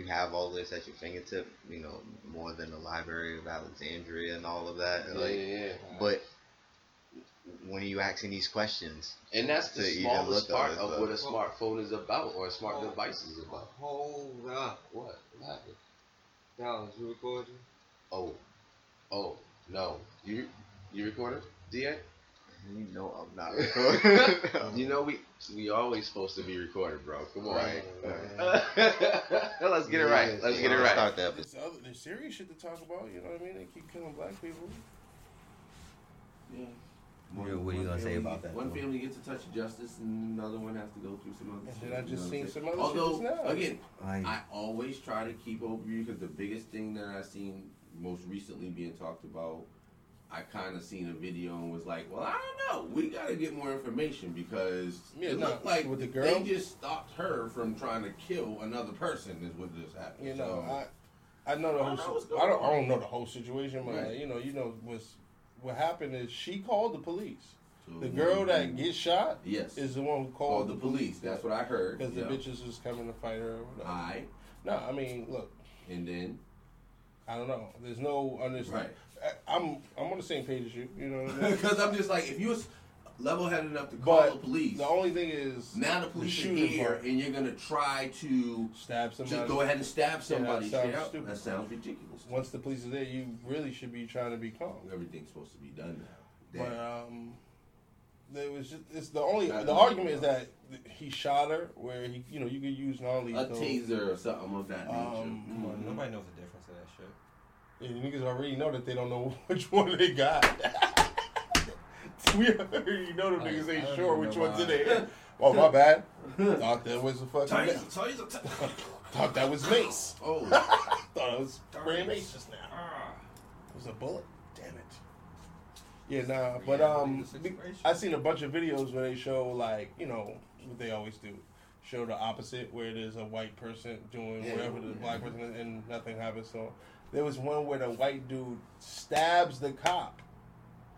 you have all this at your fingertip, you know, more than the Library of Alexandria and all of that. Yeah, like, yeah, yeah. but when are you asking these questions? And that's the to even smallest part of uh, what a smartphone is about, or a smart Oh. device is about. Hold up. What? What happened? Dallas, you recording? Oh, oh, no. You you recorded, Da? You know I'm not recording. you know we we always supposed to be recorded, bro. Come on. Right. Let's get it right. Let's get it right. Start the episode. There's, other, there's serious shit to talk about. You know what I mean? They keep killing black people. Yeah. Yeah, what are you gonna say family- about that, One family gets to touch of justice, and another one has to go through some other shit. I just seen some saying? other shit Although, just again, Like, I always try to keep overview because the biggest thing that I've seen most recently being talked about, I kind of seen a video and was like, well, I don't know. We got to get more information because Yeah, it looked like with the girl? they just stopped her from trying to kill another person. Is what just happened. You know, So, I I know the I whole. know what's si- going I don't. I don't know the whole situation, but Right. you know, you know what's what happened is she called the police. so The girl that gets shot yes is the one who called called the police. That's what I heard. because yeah. the bitches was coming to fight her. Alright, No, I mean, look, and then I don't know. There's no understanding. right. I'm I'm on the same page as you. You know what I mean? Because I'm just like, if you was level headed enough to call But the police, The only thing is now the police are shooting here, part. and you're gonna try to stab somebody. just go ahead and stab somebody. that sounds straight stupid. That sounds ridiculous. Once the police are there, you really should be trying to be calm. Everything's supposed to be done now. But Damn. um, there was just it's the only Not the argument is that he shot her where he you know you could use non lethal a taser or something of that nature. Um, Come on, Mhm. nobody knows the difference of that shit. Yeah, niggas already know that they don't know which one they got. we already know the I- niggas ain't sure which know one's in there. Oh my bad. Thought that was a fucking. Taser, taser, taser. Thought that was mace. Oh, Thought it was spraying mace just now. It was a bullet. Damn it. Yeah, nah, but um, Reality of the be- situation. I seen a bunch of videos where they show like you know what they always do, show the opposite where there's a white person doing Yeah. whatever the black person and nothing happens. So there was one where the white dude stabs the cop.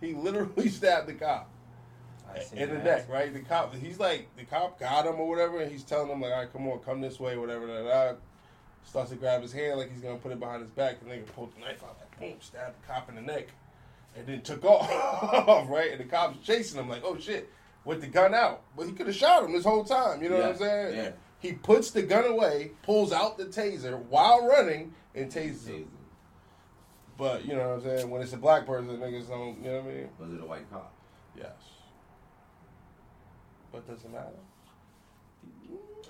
He literally stabbed the cop I in the that. neck, right? The cop, he's like, the cop got him or whatever, and he's telling him like, all right, come on, come this way, whatever. Da, da. Starts to grab his hand like he's gonna put it behind his back. And the nigga pulled the knife out, like boom, stabbed the cop in the neck, and then took off, right? And the cop's chasing him like, oh shit, with the gun out, but he could have shot him this whole time. You know what I'm saying? yeah. He puts the gun away, pulls out the taser while running, and tases him. But you know what I'm saying? When it's a black person, niggas don't. You know what I mean? Was it a white cop? Yes. But does it matter?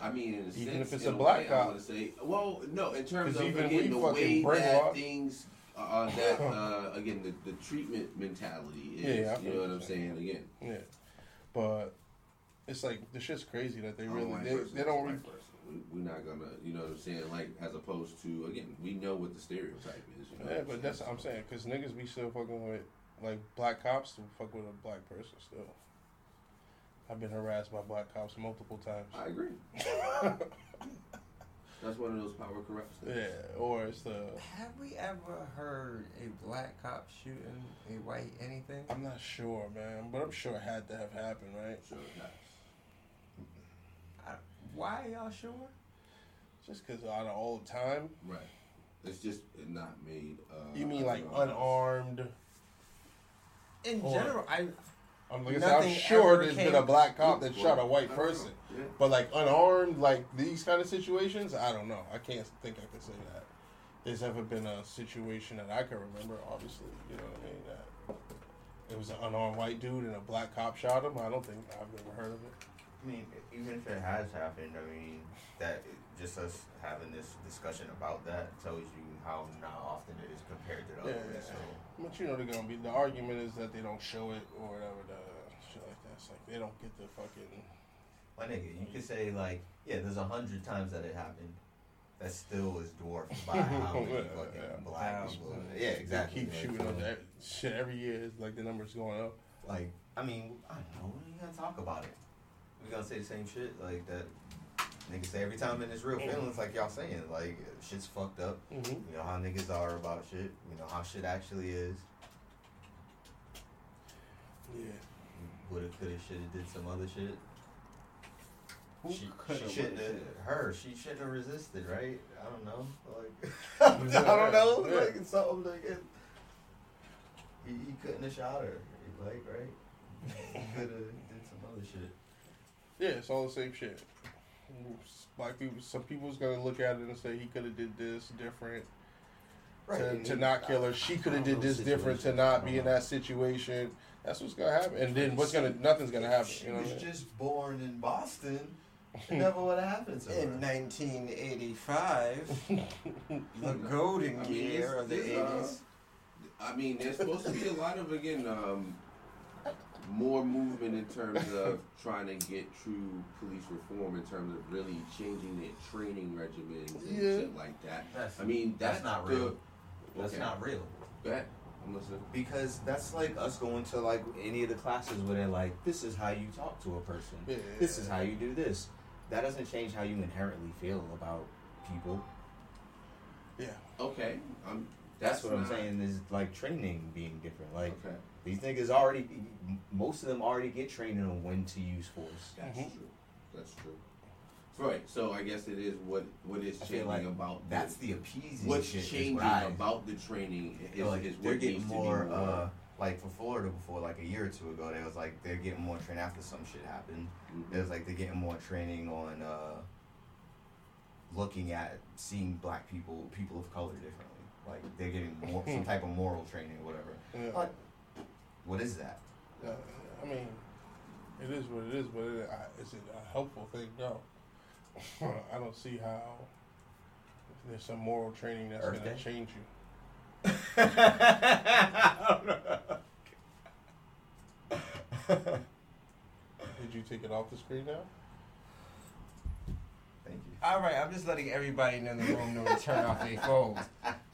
I mean, in a Even sense, if it's a black way, cop. I say, well, no, in terms of again the way that things, uh, that uh, again the, the treatment mentality is. Yeah, you know what I'm understand. saying? Again, Yeah, but it's like the shit's crazy that they really they, they don't. Re- white person. We, we're not gonna, you know what I'm saying? Like as opposed to again, we know what the stereotype is. You know yeah, but that's what I'm saying because niggas be still fucking with like black cops to fuck with a black person still. I've been harassed by black cops multiple times. I agree. That's one of those power corrupts. things. yeah, or it's the Have we ever heard a black cop shooting a white anything? I'm not sure, man, but I'm sure it had to have happened, right? Sure, it has. I, why y'all sure? Just because out of all the time, Right. It's just not made. Uh, you mean like unarmed? In Or- general, I I'm like I said, I'm sure ever there's came- been a black cop that shot a white person. Yeah. But like unarmed, like these kind of situations, I don't know. I can't think I could say that. There's ever been a situation that I can remember. Obviously, you know what I mean. That it was an unarmed white dude and a black cop shot him. I don't think I've ever heard of it. I mean, even if it has happened, I mean, that just us having this discussion about that tells you how not often it is compared to the Yeah, other. yeah. So, But you know they're gonna be. The argument is that they don't show it or whatever. The shit like that. It's like they don't get the fucking. my nigga, you could say like, yeah, there's a hundred times that it happened. That still is dwarfed by how many Yeah, fucking yeah. black people. Yeah, exactly. They keep shooting up that shit every year. It's like the numbers going up. Like, I mean, I don't know. You gonna talk about it? We gonna say the same shit like that. Niggas say every time in his real feelings, like y'all saying, like shit's fucked up. Mm-hmm. You know how niggas are about shit. You know how shit actually is. Yeah. Woulda, coulda, shoulda, did some other shit. Who she, she shouldn't woulda, have shoulda. her. She shouldn't have resisted, right? I don't know. Like I don't know. Yeah. Like something like it. He, he couldn't have shot her. Like right. He could have did some other shit. Yeah, it's all the same shit. Black people, some people's gonna look at it and say he could have did this different to, to he- not kill her. She could have did know this different to not be in that situation. That's what's gonna happen. And then what's gonna nothing's gonna happen. She You know was I mean? just born in Boston. It never would have happened to. In 1985, the golden I mean, year of the it's, uh, 80s. I mean, there's supposed to be a lot of again um, more movement in terms of trying to get true police reform in terms of really changing their training regimens and Yeah. shit like that. That's, I mean, that's that's, not the- real. That's not real. Go ahead. I'm listening. Because that's like us going to like any of the classes where they're like, this is how you talk to a person. Yeah. This is how you do this. That doesn't change how you inherently feel about people. Yeah. Okay. I'm, That's, what I'm saying is like training being different. Like Okay. these niggas already, most of them already get training on when to use force. That's Mhm. true. That's true. Right. So I guess it is what what is changing like about That's the, the appeasing what's shit. changing what I- about the training is, like is they're getting more, to be more. uh, like for Florida before, like a year or two ago, they was like they're getting more training after some shit happened. Mhm. It was like they're getting more training on uh, looking at seeing black people, people of color differently. Like they're getting more some type of moral training or whatever. Yeah. Like, what is that? Uh, I mean, it is what it is, but it, I, is it a helpful thing? No. I don't see how there's some moral training that's going to change you. Did you take it off the screen now? All right, I'm just letting everybody in the room know to turn off their phones.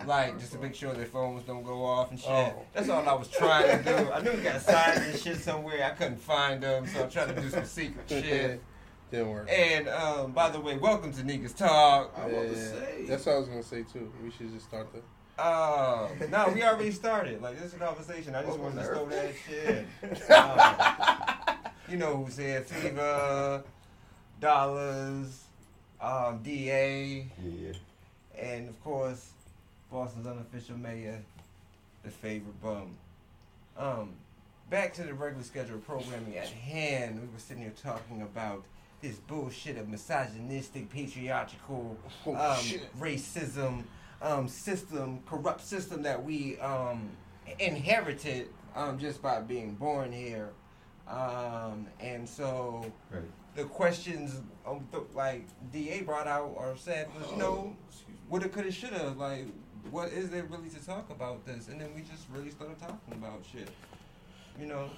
Like, just to make sure their phones don't go off and shit. Oh. That's all I was trying to do. I knew we got signs and shit somewhere. I couldn't find them, so I'm trying to do some secret shit. Didn't work. And, um, by the way, welcome to Niggas Talk. I was to say. That's what I was gonna say too. We should just start the. Um, no, we already started. Like, this is a conversation. I just wanted to throw that shit. Um, you know who's here. Fever, Dollars, um, DA. Yeah. and of course, Boston's unofficial mayor, the favorite bum. Um, back to the regular scheduled programming at hand. We were sitting here talking about this bullshit of misogynistic, patriarchal, Oh um, racism um, system, corrupt system that we um, inherited um, just by being born here. Um, and so Right. The questions um, th- like DA brought out or said was, you know, Excuse me. woulda, coulda, shoulda. Like, what is there really to talk about this? And then we just really started talking about shit. You know,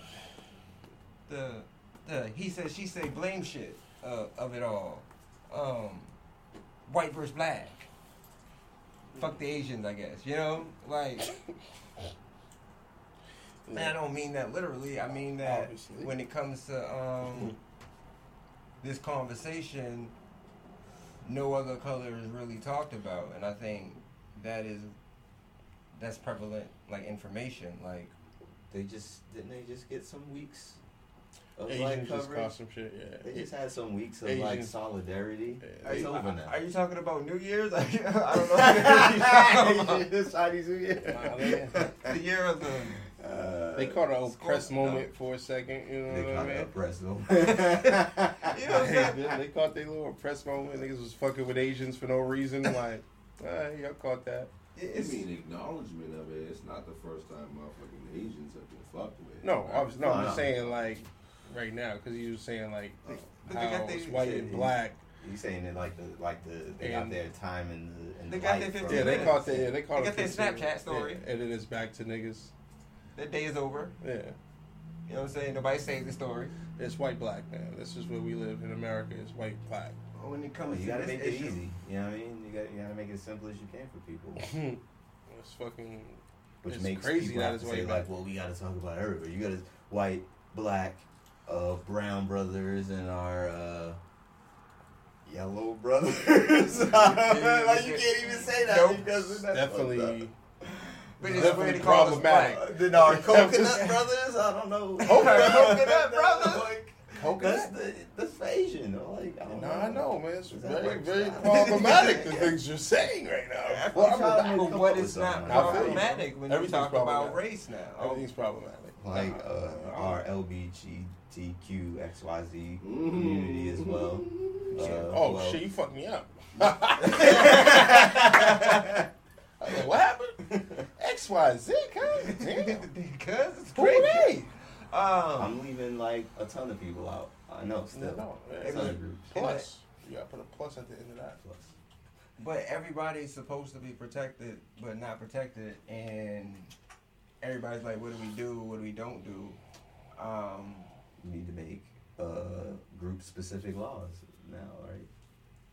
the the he said she say blame shit uh, of it all. Um, white versus black. Fuck the Asians, I guess. You know, like. And I don't mean that literally. I mean that Obviously. when it comes to um, this conversation, no other color is really talked about, and I think that is that's prevalent like information. Like They just didn't they just get some weeks of like Asians just coverage. some shit. Yeah. They just had some weeks of like solidarity. Yeah. It's are you, over now. are you talking about New Year's? I don't know. what you're talking about. Chinese New Year. The year of the Uh, they caught an oppressed Scorpio. moment for a second. You know They what I caught mean? up press though. You know what I'm They, saying? did. they caught their little oppressed moment. Niggas was fucking with Asians for no reason. Like, ah, y'all caught that. I It's, mean, acknowledgement of it. It's not the first time motherfucking Asians have been fucked with. No, I was no. I'm just saying like right now because he was saying like but how got it's white and black. You saying that like the like the they got their time in the in They the got their 15 Yeah, they caught the yeah, they caught They got their Snapchat story. Yeah, and it's back to niggas. That day is over. Yeah, You know what I'm saying? Nobody saved the story. it's white black man. This is where we live in America. It's white black. When it Come comes on, you to gotta this make it issue, easy. You know what I mean? You got you gotta make it as simple as you can for people. it's fucking. Which It's makes crazy people that have to say black. like, well, we gotta talk about everybody. You gotta white, black, uh, brown brothers and our uh, yellow brothers. like you can't even say that Nope. because that's Definitely. But it's Definitely really called us problematic. black. Uh, then our coconut brothers, I don't know. Coconut brothers? Like, That's coconut. the that's for Asian. though. Like I don't No, know. I know, man. It's very, very problematic the things you're saying right now. Well, I'm trying to But come what up is with not something. I feel you. problematic when you Everything's talk about race now? Everything's problematic. like uh, our don't- LBGTQXYZ community as well. Uh, oh well- shit, you fucked me up. I was like, what happened? X Y Z, cuz. Damn. because it's Who crazy. they? Um, I'm leaving like a ton of people out. I know still. No, a ton of groups. Plus, you gotta put a plus at the end of that. Plus. but everybody's supposed to be protected, but not protected, and everybody's like, "What do we do? What do we don't do?" Um, We need to make uh, group specific laws now, right?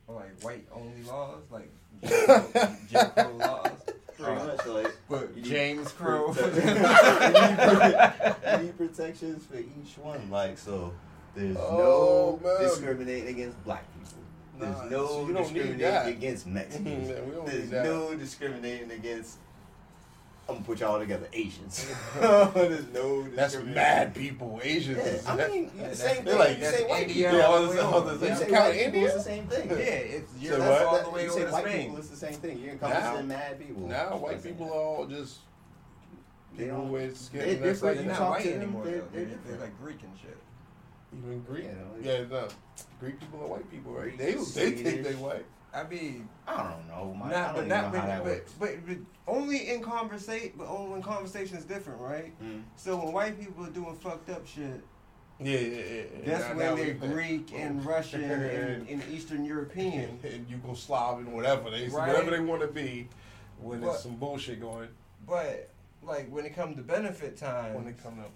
like white only laws, like Jim Crow laws. Pretty Uh, much like But you James Crow. prote- you, need, protections for each one. Like so, there's Oh, no man. discriminating against black people. There's Nah, no so you don't need discriminating against Mexicans. Yeah, we don't There's no discriminating against. I'm gonna put y'all together, Asians. There's no. That's mad people, Asians. Yeah, I that- mean, you Yeah, the same thing. like- you say white India people. All all the this- way all over. this- You You say count white India? it's the same thing. Yeah, it's you're that's what? all the way you over say to white Spain. people, it's the same thing. You're encompassing Now- mad people. Now white Listen, people are all just They people don't- with skin. they're that's different. like They're You not talk white to them, anymore. they're- they're They're, they're like Greek and shit. even Greek. Yeah, no, Greek people are white people, right? They they think they white. I mean, I don't know. My, not, don't but not, but, but, but, but only in conversation, but only when conversation is different, right? Mm. So when white people are doing fucked up shit, Yeah, yeah, yeah. that's when they're Greek and Russian and, and Eastern European. and Yugoslav and whatever they Right. whatever they want to be when But- there's some bullshit going. But like when it comes to benefit time, When they come up,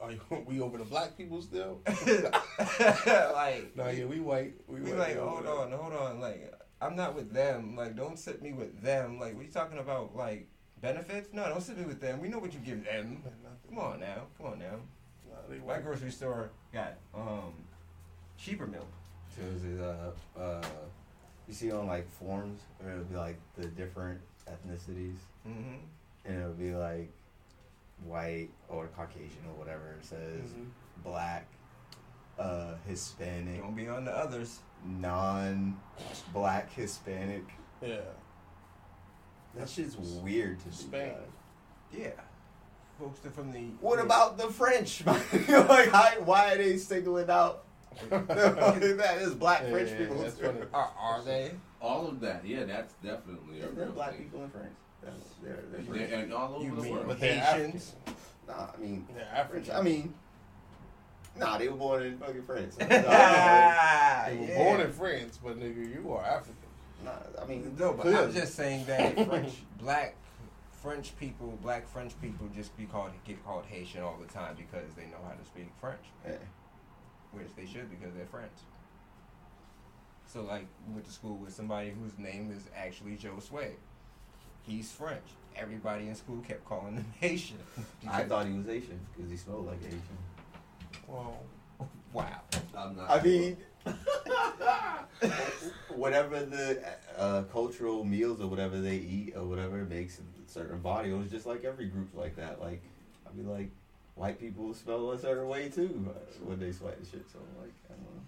are you, we over the black people still? like No, yeah, we white. We, we white, like hold on, hold on, like I'm not with them. Like don't sit me with them. Like what are you talking about? Like benefits? No, don't sit me with them. We know what you give them. Come on now, come on now. Nah, My grocery store got um cheaper milk. So is it, uh, uh, you see on like forums where it'll be like the different ethnicities, Mm-hmm. and it'll be like white or Caucasian or whatever. It says Mhm. black, uh, Hispanic, Don't be on the others. non-black Hispanic. Yeah. That shit's weird to Spain. me. Yeah. Folks that from the. What about the French? like, how, why are they singling out that is black Yeah, French yeah, people? that's funny. Are, are they? All of that, yeah, that's definitely a There's real black thing. people in France. That's, they're, they're They're- French. and all over You the mean world. But they're Haitians? Nah, I mean, Yeah, French. African. I mean, nah, they were born in fucking France. nah, Ah, They were yeah. born in France, but nigga, you are African. Nah, I mean, No, but Clearly. I'm just saying that French, black French people, black French people just be called get called Haitian all the time because they know how to speak French, yeah. which they should because they're French. So like, we went to school with somebody whose name is actually Joe Sway. He's French. Everybody in school kept calling him Haitian. I thought he was Asian because he smelled like Asian. Well, wow. I'm not. I sure. mean, whatever the uh, cultural meals or whatever they eat or whatever makes a certain body. It was just like every group like that. Like, I mean, like white people smell a certain way too uh, when they sweat and shit. So like, I don't know.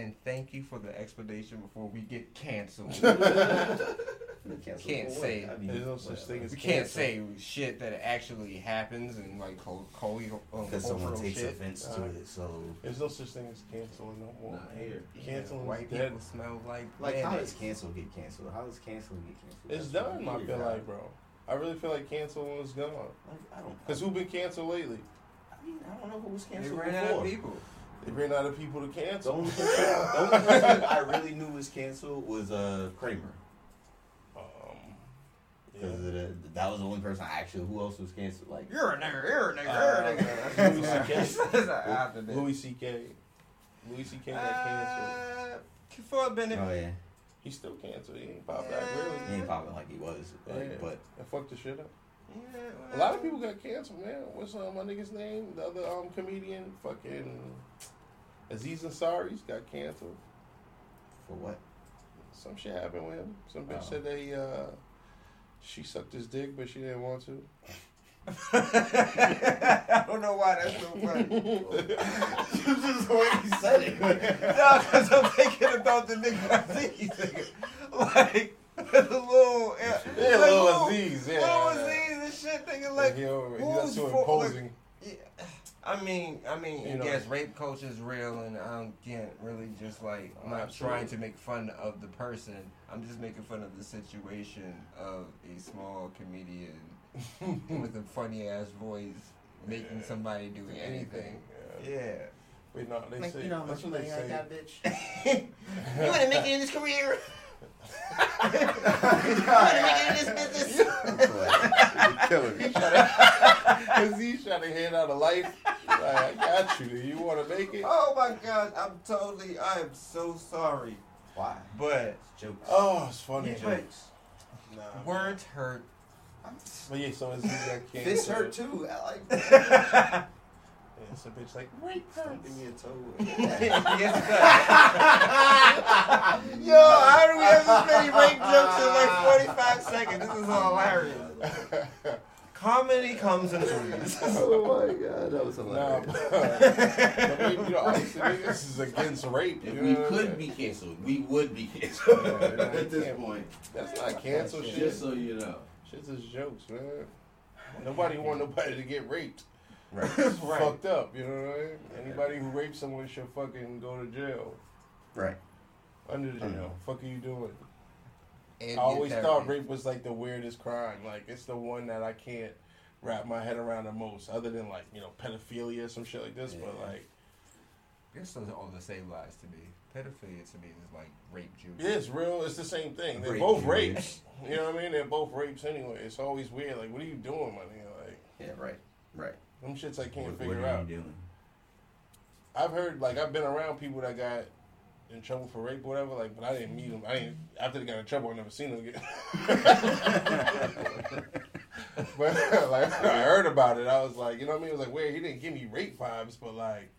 And thank you for the explanation before we get canceled. You Can't say. I mean, There's no such thing as we can't cancel. say shit that actually happens and like co- co- um, because someone takes shit. offense to Alright. it. So There's no such thing as canceling no more. Not here. Canceling white dead. people smell like like, how does cancel get canceled? How does cancel get canceled? It's That's done. I weird, feel dog. like, bro. I really feel like canceling is gone. Like, I don't. Cause who been canceled lately? I mean, I don't know who was They canceled ran before. out of people. They ran out of people to The cancel. only person, the only person I really knew was canceled was uh Kramer. Because yeah. that was the only person I actually. Who else was canceled? Like You're a nigger. You're a nigger. Uh, you're a Louis nigger. CK. That's. Louis C.K. Louis C.K. got canceled. Uh, for a minute. oh yeah, He's still canceled. He ain't popped back he really. He ain't popping like he was. Like, Yeah. But And fucked the shit up. Yeah, A lot of people got canceled, man. What's uh, my nigga's name? The other um comedian, fucking Aziz Ansari's got canceled. for what? Some shit happened with him. Some bitch Oh. said they uh she sucked his dick, but she didn't want to. I don't know why that's so funny. just the way you said it. no, because I'm thinking about the nigga Aziz nigga. Like, the little. Yeah, Yeah, like, Lil Aziz, yeah. Little Aziz and shit, nigga. Like, he over, who's that's too for- imposing. Yeah, I mean, I mean, You know. yes, rape culture is real, and I can't really just like. I'm not absolutely. trying to make fun of the person. I'm just making fun of the situation of a small comedian with a funny ass voice making Yeah. somebody do anything. Yeah. Yeah. Wait, no, they Like, say you know how that's much what they money I say. got, bitch? you want to make it in this career? you want to make it in this business? You're killing me. Cause he's trying to hand out a life. Like, I got you. Do you want to make it? Oh my god, I'm totally. I am so sorry, Why? but Jokes. Oh, it's funny. Yeah, Jokes. Nah. words hurt. But yeah, so it's he got cancer. This hurt too. I like Yeah, it's bitch like rape Don't give me a toe. yes, it. Yo, how do we have this many rape jokes in like 45 seconds? This is hilarious. Comedy comes in threes. oh my god, that was Nah, hilarious. but, I mean, you know, honestly, this is against rape. If you we know I could mean? be canceled, we would be canceled Yeah, yeah, at this point. That's not cancel shit. Just so you know. Shit's just jokes, man. Nobody want nobody to get raped. Right. It's Right. fucked up, you know what I mean? Anybody who rapes someone should fucking go to jail. Right. Under the I jail. know. Fuck are you doing? I always thought rape was like the weirdest crime. Like it's the one that I can't wrap my head around the most, other than like you know pedophilia or some shit like this. But Yeah. like It's still all the same lies to me. Pedophilia to me is like rape Jew. yeah, it's real. It's the same thing. They're Rape both Jewish. rapes. You know what I mean? They're both rapes anyway. It's always weird. Like what are you doing, my nigga? Like Yeah, right. Right. them shits I can't what, figure what are out. you doing? I've heard like I've been around people that got in trouble for rape or whatever. Like, but I didn't meet him. I didn't after they got in trouble. I never seen him again. but like I heard about it, I was like, you know what I mean? It was like wait, He didn't give me rape vibes, but like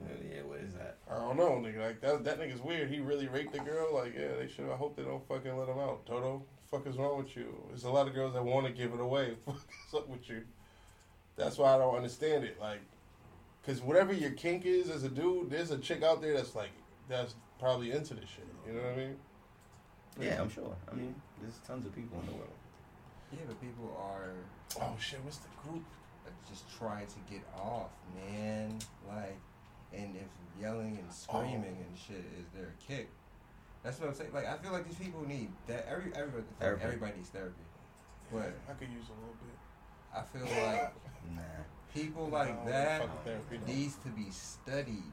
yeah, what is that? I don't know, nigga. Like that that nigga's weird. He really raped the girl. Like yeah, they should. I hope they don't fucking let him out. Toto, fuck is wrong with you? There's a lot of girls that want to give it away. Fuck is up with you? That's why I don't understand it. Like, cause whatever your kink is as a dude, there's a chick out there that's like that's probably into this shit. You know what I mean? Yeah, I'm sure. I mean, there's tons of people in the world. Yeah, but people are Oh shit, what's the group? just trying to get off, man. Like, and if yelling and screaming oh. and shit is their kick, that's what I'm saying. Like, I feel like these people need that. Every everybody, Therapy. everybody needs therapy. But I could use a little bit. I feel like Nah. people like No, that therapy, no. needs to be studied.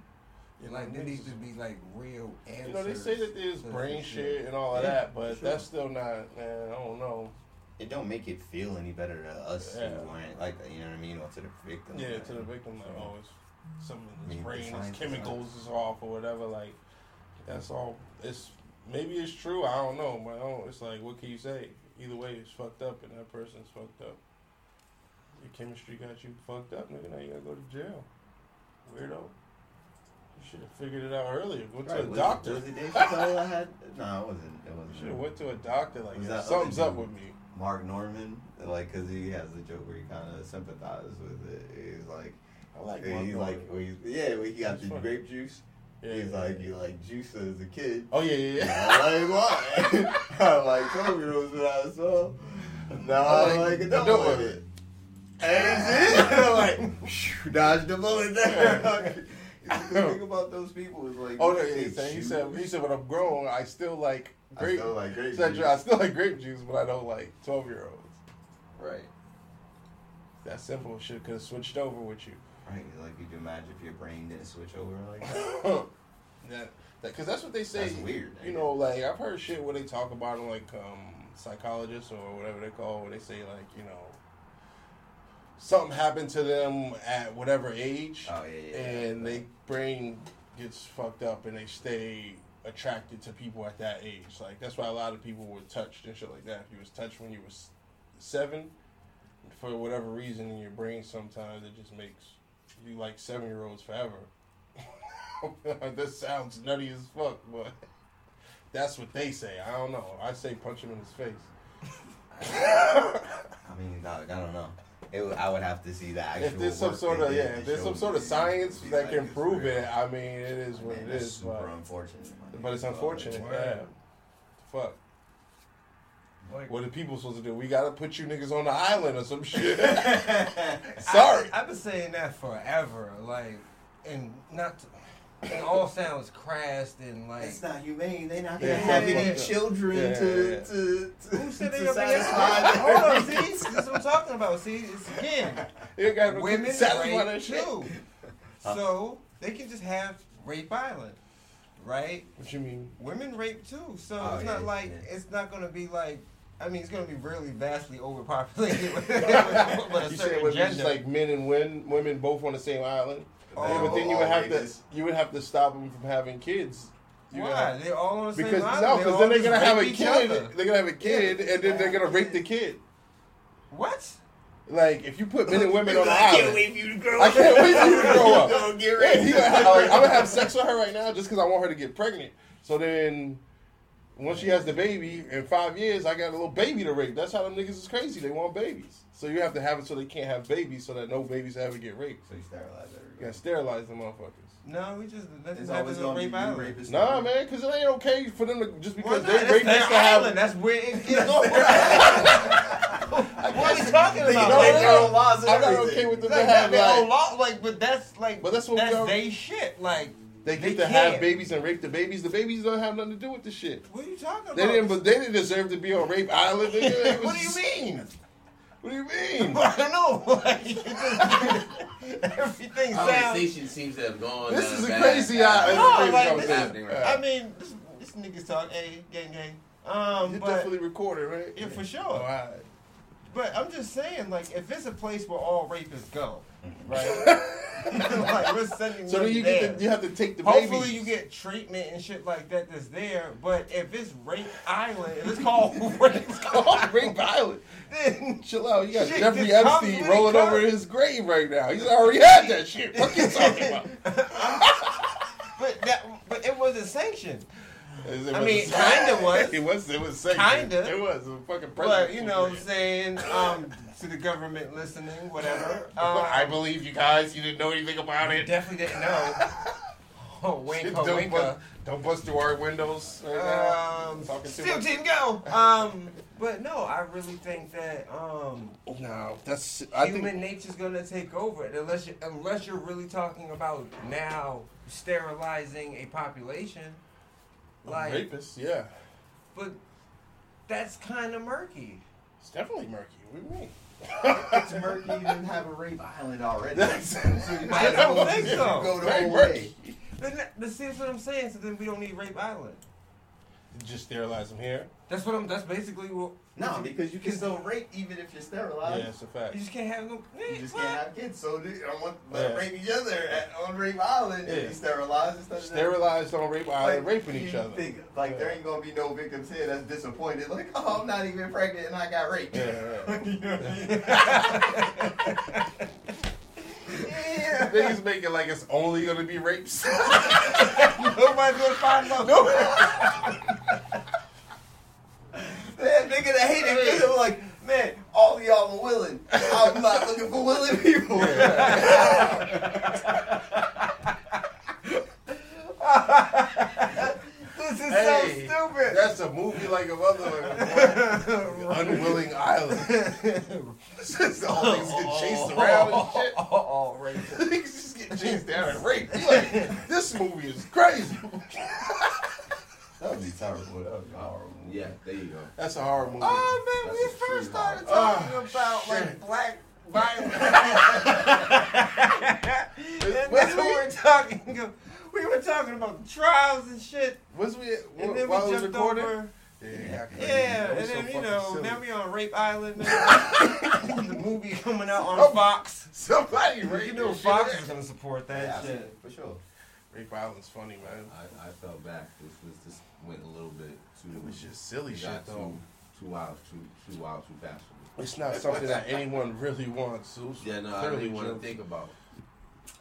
You like there niggas needs to be like real answers. You know, they say that there's brain this shit and all of Yeah, that, but sure. that's still not. Man, I don't know. It don't make it feel any better to us Yeah. who aren't like that. You know what I mean? Or to the victim. Yeah, Like, to the victim, like, so- oh, it's something in I his brain, the his chemicals is off or whatever. Like, that's all. It's maybe it's true. I don't know, but I don't, it's like, what can you say? Either way, it's fucked up, and that person's fucked up. Your chemistry got you fucked up, nigga. Now you gotta go to jail, weirdo. Should have figured it out earlier. Go to Right, a was doctor. It, was it I had? No, it wasn't. It wasn't. Should have went to a doctor. Like, Was that something's up with me. Mark Normand, like, cause he has a joke where he kind of sympathizes with it. He's like, I like Mark he's Normand. like, he's, yeah, he got That's the funny. grape juice. Yeah, he's yeah, like, yeah. you like juice as a kid. oh yeah, yeah, yeah. Like, why? I'm like, twelve year olds when I saw. Now I like like, adult door. with it. And in. I'm like, dodge the bullet there. the thing about those people is like, Oh no, they he said, he choose- said he said when I'm grown, I still like I grape. still like grape He juice. I still like grape juice, but I don't like twelve year olds. Right. That simple shit could have switched over with you. Right. Like, could you imagine if your brain didn't switch over like that? that because that's what they say. That's weird. You know, like I've heard shit where they talk about them like um psychologists or whatever they call where they say like you know something happened to them at whatever age Oh yeah, yeah. and they brain gets fucked up and they stay attracted to people at that age. Like that's why a lot of people were touched and shit like that. If you was touched when you was seven, for whatever reason in your brain, sometimes it just makes you like seven year olds forever. this sounds nutty as fuck, but that's what they say. I don't know. I say punch him in his face. I mean, I don't know. It, I would have to see the actual. If there's some sort of yeah, if there's some sort of science it'd that like can prove real. it, I mean, it is what Man, it that's is. super But, unfortunate. man. but it's unfortunate. Word. Yeah. Fuck. Like, What are people supposed to do? We gotta put you niggas on the island or some shit. I- Sorry. I've been saying that forever. Like, and not. To, it all sounds crass and like. It's not humane. They're not gonna have yeah, any yeah. children Yeah, to, yeah. to, to Who said to they gonna be satisfy Hold on, see, needs. this is what I'm talking about. See, it's again, you gotta women satisfy that rape shit. too, so they can just have rape island, right? What you mean? Women rape too, so Oh, it's yeah, not like yeah. it's not gonna be like. I mean, it's gonna be really vastly overpopulated with, with a You said certain would just like men and women, women both on the same island. Oh, but then you would have to you would have to stop them from having kids. You Why? have- They're all on the same Because island. no, because then they're gonna have a kid. other. They're gonna have a kid, and then they're gonna rape the kid. What? Like if you put men and women on the I can't wait for you to grow up. I can't wait for you to grow up. Don't get ready. he gonna have, like, I'm gonna have sex with her right now just because I want her to get pregnant. So then, once she has the baby in five years, I got a little baby to rape. That's how them niggas is crazy. They want babies, so you have to have it so they can't have babies, so that no babies ever get raped. So you sterilize You everybody. Gotta sterilize them motherfuckers. No, we just let It's them always on gonna be rape you island. rapists. Nah, man, because it ain't okay for them to just Why because not? they That's rape their us to have. island. That's where it gets What are we talking They about? can No, make no, their own laws and I'm not okay with them Like, to that have their own like law, like, but that's like, But that's what we that's are- they shit. Like, they they get to have can't. babies and rape the babies. The babies don't have nothing to do with the shit. what are you talking about? They didn't, but they didn't deserve to be on rape island. what do you mean? What do you mean? I don't know. Like, just- everything sounds. Conversation seems to have gone. This is a bad crazy path. eye- No, crazy like, this- happening right I mean, this, this niggas talk, hey, gang, gang. Um, You but definitely recorded, right? yeah, for sure. All right. But I'm just saying, like, if it's a place where all rapists go, mm-hmm. right? like, we're sending So then you there. get the, you have to take the Hopefully babies. you get treatment and shit like that that's there. But if it's Rape Island, if it's called Rape Oh, rape island. then Chill out. You got Shit Jeffrey Epstein rolling comes. over his grave right now. He's already had that shit. What you talking about? but that but it wasn't sanctioned. It I mean, kinda was. It was. It was. safe. Kinda. It was a fucking president. But you know what I'm saying, um, to the government listening, whatever. Um, I believe you guys. You didn't know anything about it. definitely didn't know. Oh, winka, don't, winka. bust, don't bust through our windows right. Um, Talking too still much. go. Um, but no, I really think that um, No, that's. I human think. nature's gonna take over unless you unless you're really talking about now sterilizing a population. Like, rapists. Yeah, but that's kind of murky. it's definitely murky. What do you mean? It's murky. You didn't have a rape island already. That's- so you I don't well think so. go the Very whole murky. way. Then that- but see, that's what I'm saying. So then we don't need Rape Island. Just sterilize them here. That's what I'm. That's basically what. No, because you can still rape even if you're sterilized. Yeah, it's a fact. You just can't have no. Kids. You just what? can't have kids. So they, I want Yeah. let rape each other at, on Rape Island Yeah. and be sterilized instead of Sterilized on rape island, raping each other. Think, like there ain't gonna be no victims here that's disappointed. Like, oh, I'm not even pregnant and I got raped. Yeah, yeah. You know what I mean? Yeah. Niggas make it like it's only gonna be rapes. Nobody's gonna find out. Man, nigga that hate it because I'm like, man, all of y'all are willing. I'm not looking for willing people. This is Hey, so stupid. That's a movie like a mother. Unwilling Island. the whole things get chased around and shit. Oh, right. Niggas just get chased down and raped. You like, this movie is crazy. That would be terrible. That would be horrible. Yeah, there you go. That's a horror movie. Oh man, we That's a first started horror. talking Oh, about like oh, black violence. and then we? we were talking. We were talking about trials and shit, Was we and then we while it was jumped recording? over. Yeah, Yeah, That and so then you know silly. now we on Rape Island. Man. the movie coming out on oh, Fox. Somebody You know Fox is gonna support that Yeah, shit. for sure. Rape Island's funny, man. I, I fell back. This was this went a little bit too. It was just silly shit, got though. Too, too wild, too too wild, too fast for me. It's not something that anyone really wants. It was Yeah, no, I clearly didn't want to think about.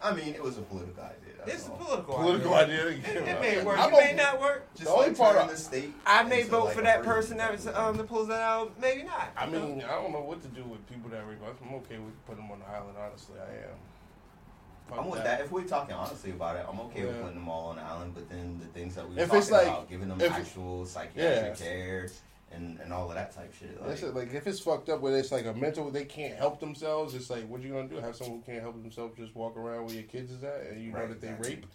I mean, it was a political idea. That's It's a political, Political idea. idea. It, it may work. I'm it may not work. Just The only like part turning I- the state. I may vote like, for that person that um that pulls that out. Maybe not. I you know? mean, I don't know what to do with people that request. I'm okay with putting them on the island. Honestly, I am. Fuck I'm with that. If we're talking honestly about it, I'm okay with putting them all on the island. But then the things that we If talking it's like- about, giving them if- actual psychiatric Yeah. care and, and all of that type shit. Like, it. Like if it's fucked up where it's like a mental, they can't help themselves. It's like, what are you gonna do? Have someone who can't help themselves just walk around where your kids is at, and you know that they exactly. rape.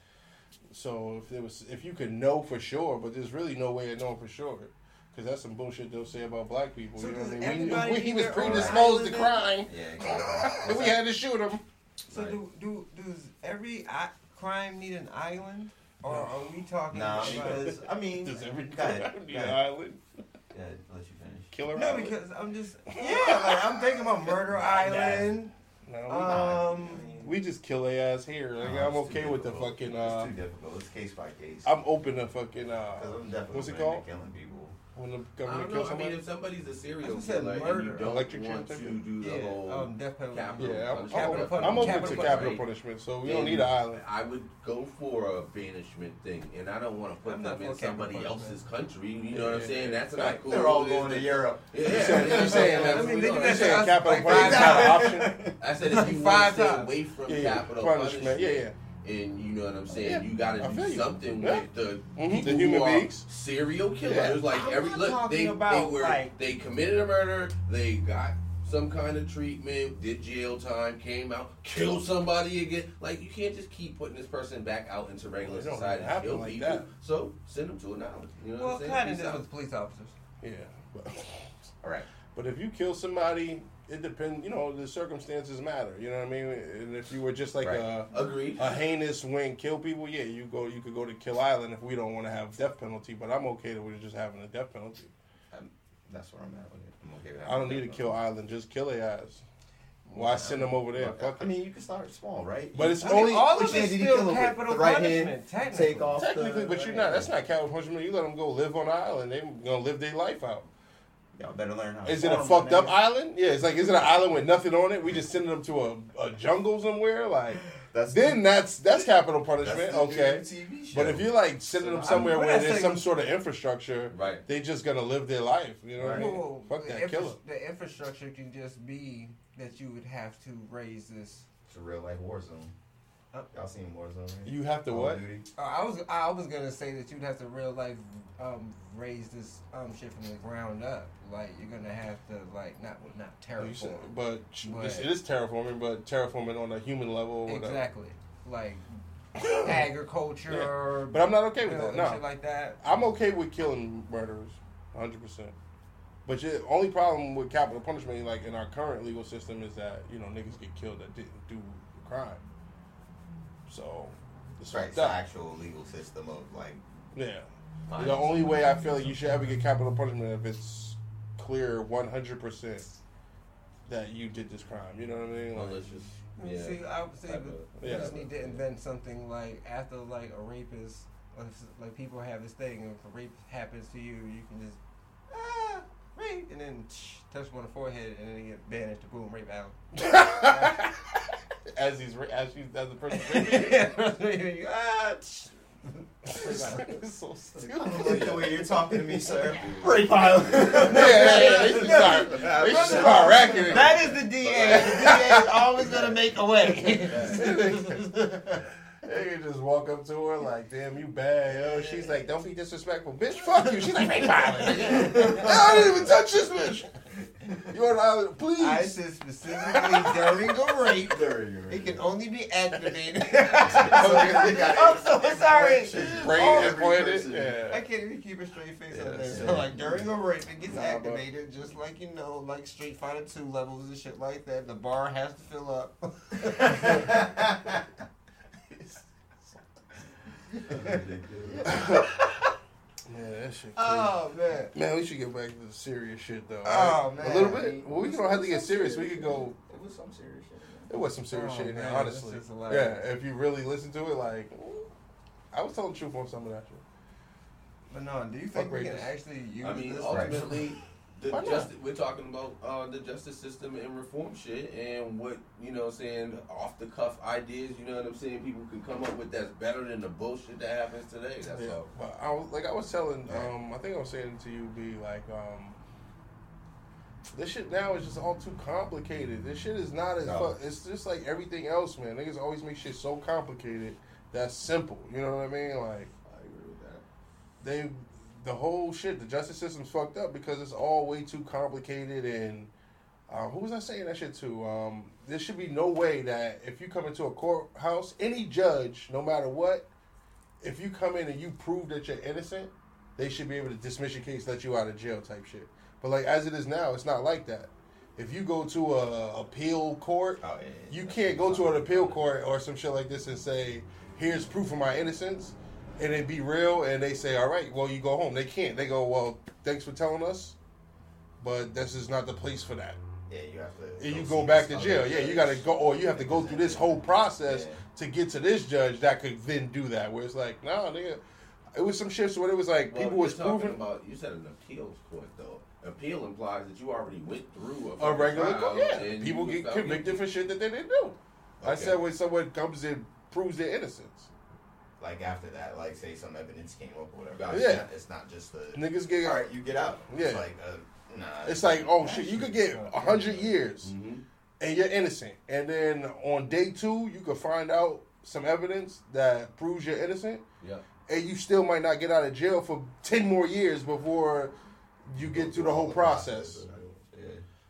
So if there was, if you could know for sure, but there's really no way of knowing for sure, because that's some bullshit they'll say about black people. So you know what I mean? everybody We, he was predisposed to crime, yeah, exactly. and we had to shoot him. So Right. do do does every I- crime need an island, or No. are we talking Nah, about? because I mean, Does every go ahead, crime need an island? Yeah, let you finish. Killer No, island? because I'm just yeah, like I'm thinking about Murder Island. No, we, Um, we just kill their ass here. Like, Nah, I'm okay with the difficult. fucking. It's Uh, too difficult. It's case by case. I'm open to fucking. Uh, 'Cause I'm definitely what's it called? Killing people. When the I government don't kills know. I mean, if somebody's a serial I said killer and you don't Electric want chair to type do the yeah, whole um, death penalty. capital yeah, I'm, punishment, Capital I'm, punishment. I'm open Capital to punishment. capital punishment, so we don't need an island. I would go for a banishment thing, and I don't want to put I'm them in somebody else's country. You know what I'm Yeah. saying? That's Nah, not cool. They're all going to Europe. Yeah, You yeah, saying- yeah, you saying that- I mean, we they know do that. that You saying capital punishment is not an option? I said if you Five want to stay away from Yeah, yeah. capital punishment. Yeah, yeah. And you know what I'm saying, Yeah, you got to feel do you. something Yeah. with the Mhm, people the human who are serial killers. Yeah. Like I'm every not look, talking they they were like- they committed a murder, they got some kind of treatment, did jail time, came out, killed somebody again. Like you can't just keep putting this person back out into regular It don't society and kill like people. that. So send them to an island. You know Well, what I'm saying? kind of Peace with police officers. Yeah. All right. but if you kill somebody, it depends. You know, the circumstances matter. You know what I mean? And if you were just like Right. a Agreed. a heinous wing kill people, yeah, you go. You could go to Kill Island if we don't want to have death penalty. But I'm okay with just having a death penalty. That's where I'm at with it. I'm okay with that. I don't need a Kill Island. Just kill their ass. Why send them over there? Look, Fuck I it. mean, you can start small, right? But it's I mean, only all of hand it's still kill him with? capital The right punishment. hand, technically. take off. technically, the, but you're not. That's not capital punishment. You let them go live on the island. They're gonna live their life out. Y'all better learn how. to Is it a fucked up nigga. island? Yeah, it's like is it an island with nothing on it? We just sending them to a, a jungle somewhere? Like That's then that's that's capital punishment. the Okay. TV show. But if you're like sending them somewhere Well, where there's like- some sort of infrastructure, Right. they just gonna live their life. You know what I mean? Well, Fuck the that, infra- kill 'em. The infrastructure can just be that you would have to raise this. it's a real life war zone. Y'all seen war zone? Right? You have to Call what? Uh, I was I was gonna say that you'd have to real life um, raise this um, shit from the ground up. Like you're gonna have to like not not You said- But But- it's- terraforming, but terraforming on a human level. Or. Exactly. Like agriculture. But I'm not okay with you know, that. No. Shit like that. I'm okay with killing murderers, 100. percent But the only problem with capital punishment, like in our current legal system, is that you know niggas get killed that didn't do the crime. So it's Right, fucked it's the actual legal system of like. Yeah. The only way I feel like you should ever get capital punishment if it's clear 100 percent that you did this crime. You know what I mean? Like, Malicious. I mean, Yeah. See, I would say Type that we Yeah. just need to invent something like after like a rapist, like, like people have this thing. If a rape happens to you, you can just ah rape, and then touch them on the forehead, and then you get banished. Boom, rape out. as he's as you as the person. ah, it's so I don't like the way you're talking to me, sir. rape Island. yeah, yeah, yeah. They should start. They should start racking it. That is the DA. The DA is always gonna make a way. They can just walk up to her like, "Damn, you bad, yo." She's like, "Don't be disrespectful, bitch. Fuck you." She's like, "Rape island." I didn't even touch this bitch. You on the please. I said specifically during a rape. During a rape. It can only be activated. I'm so sorry. Brain Oh, implanted. person. I can't even keep a straight face on Yeah, there. So it. like during a rape, it gets Nah, but- activated, just like you know, like Street Fighter Two levels and shit like that. The bar has to fill up. Man, that shit. Oh, crazy. oh man. Man, we should get back to the serious shit though. Oh, right? man. a little bit. Well, we don't have to get serious. We could go. It was some serious shit. It was some serious Oh, shit in there, man, honestly. Yeah, if you really listen to it, like, I was telling the truth on some of that shit. But no, do you Fuck think we can actually use I mean, this? ultimately, the Why not? justice, we're talking about uh, the justice system and reform shit and what you know saying off the cuff ideas you know what i'm saying people can come up with that's better than the bullshit that happens today that's Yeah, all but I was, like I was telling, um, I think I was saying to you, be like, um, this shit now is just all too complicated. This shit is not as. No. Fu- it's just like everything else, man. Niggas always make shit so complicated that's simple. You know what I mean? Like i agree with that they, the whole shit, the justice system's fucked up because it's all way too complicated. And uh, who was I saying that shit to? Um, there should be no way that if you come into a courthouse, any judge, no matter what, if you come in and you prove that you're innocent, they should be able to dismiss your case, let you out of jail type shit. But like as it is now, it's not like that. If you go to a appeal court, Oh, yeah, you can't go to an appeal court or some shit like this and say, "Here's proof of my innocence," and it be real, and they say, "All right, well, you go home." They can't. They go, "Well, thanks for telling us, but this is not the place for that." Yeah, you have to. And you go back to jail. Yeah, you got to go, or you have to go through this whole process Yeah. to get to this judge that could then do that. Where it's like, no, nigga, it was some shit where it was like well, people was talking proving about you said an appeals court though appeal implies that you already went through a, a regular court. Yeah, people get convicted guilty. for shit that they didn't do. I said when someone comes and proves their innocence. Like after that, like say some evidence came up or whatever. Gotcha. It's Yeah. not- it's not just the. Niggas get All right, you get out. Yeah. It's like, uh, nah. It's like, oh shit, you could get a hundred years Mhm. and you're innocent, and then on day two you could find out some evidence that proves you're innocent, yeah and you still might not get out of jail for ten more years before you get through the whole process Yeah.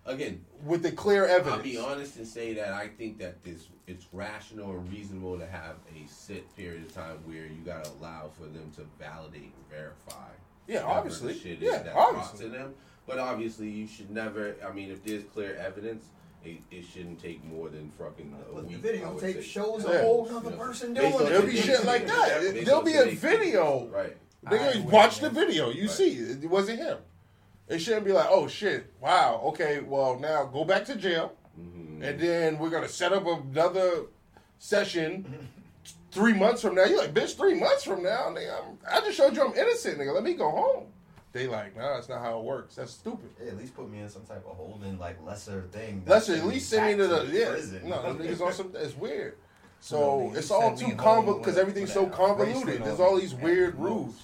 Again with the clear evidence. I'll be honest and say that I think that this it's rational and reasonable to have a set period of time where you gotta allow for them to validate and verify. Yeah, obviously. the shit Yeah, is that's brought obviously. to them. But obviously, you should never. I mean, if there's clear evidence, it, it shouldn't take more than fucking a But the week. I would videotape say. shows Yeah. a whole other Yeah. person doing it. There'll be shit like that. Based There'll be a video. Right. Nigga, watch the video. You Right. see, it wasn't him. It shouldn't be like, oh shit, wow, okay, well now go back to jail, hmm and then we're gonna set up another session three months from now. You're like, bitch, three months from now, nigga, I'm, I just showed you I'm innocent, nigga. Let me go home. They like, nah, that's not how it works. That's stupid. Yeah, at least put me in some type of holding, like lesser thing. Let's at least send me to the yeah. prison. No, them niggas on some. It's weird. So No, it's all too me convoluted because everything's so convoluted. There's all these weird the rules.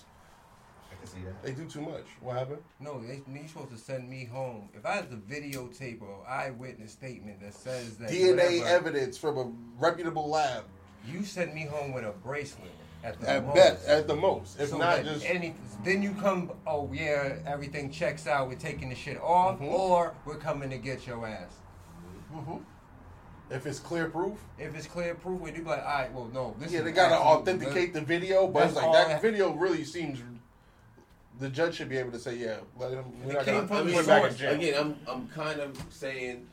Most. I can see that. They do too much. What happened? No, they, you're supposed to send me home. If I have the videotape or eyewitness statement that says that DNA whatever, evidence from a reputable lab. you send me home with a bracelet at the At most. best, at the most. If So not, just any, then you come. Oh yeah, everything checks out. We're taking the shit off, Mhm. or we're coming to get your ass. if it's clear proof. If it's clear proof, we do be like, all right, well, no, this Yeah, is they gotta actually- authenticate the video, but it's like that I- video really seems. The judge should be able to say, "Yeah, let him. We're not gonna from put the him back in jail." Again, I'm I'm kind of saying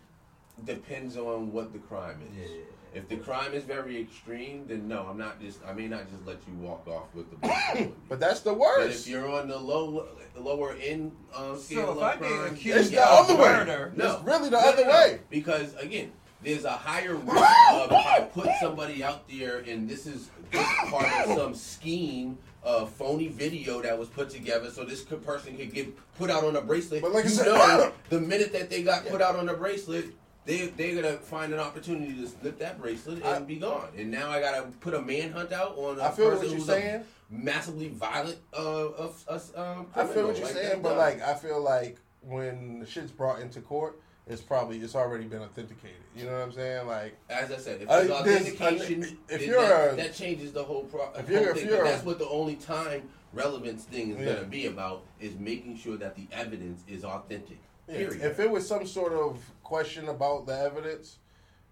depends on what the crime is. Yeah, yeah, If the crime is very extreme, then no, I'm not just. I may not just let you walk off with the. bullet. But that's the But if you're on the low, lower end um, scale So if of I crime, accused It's the of other way. No. It's really the No, other no, no. way. Because again, there's a higher risk of if I put somebody out there and this is this is part of some scheme of phony video that was put together so this could, person could get put out on a bracelet. But like I you said- know, the minute that they got put out on a bracelet, they they're gonna find an opportunity to slip that bracelet and I- be gone. And now I gotta put a manhunt out on a I feel person what you're who's saying. a massively violent uh, us. Um, I feel what you're like saying, but does. like I feel like when the shit's brought into court, it's probably it's already been authenticated. You know what I'm saying? Like As I said, if Uh, there's there's- authentication, if you're that, a- that changes the whole pro- if whole you're- if thing. you're a- that's what the only time relevance thing is Yeah. going to be about is making sure that the evidence is authentic. Yeah, Period. If it was some sort of question about the evidence,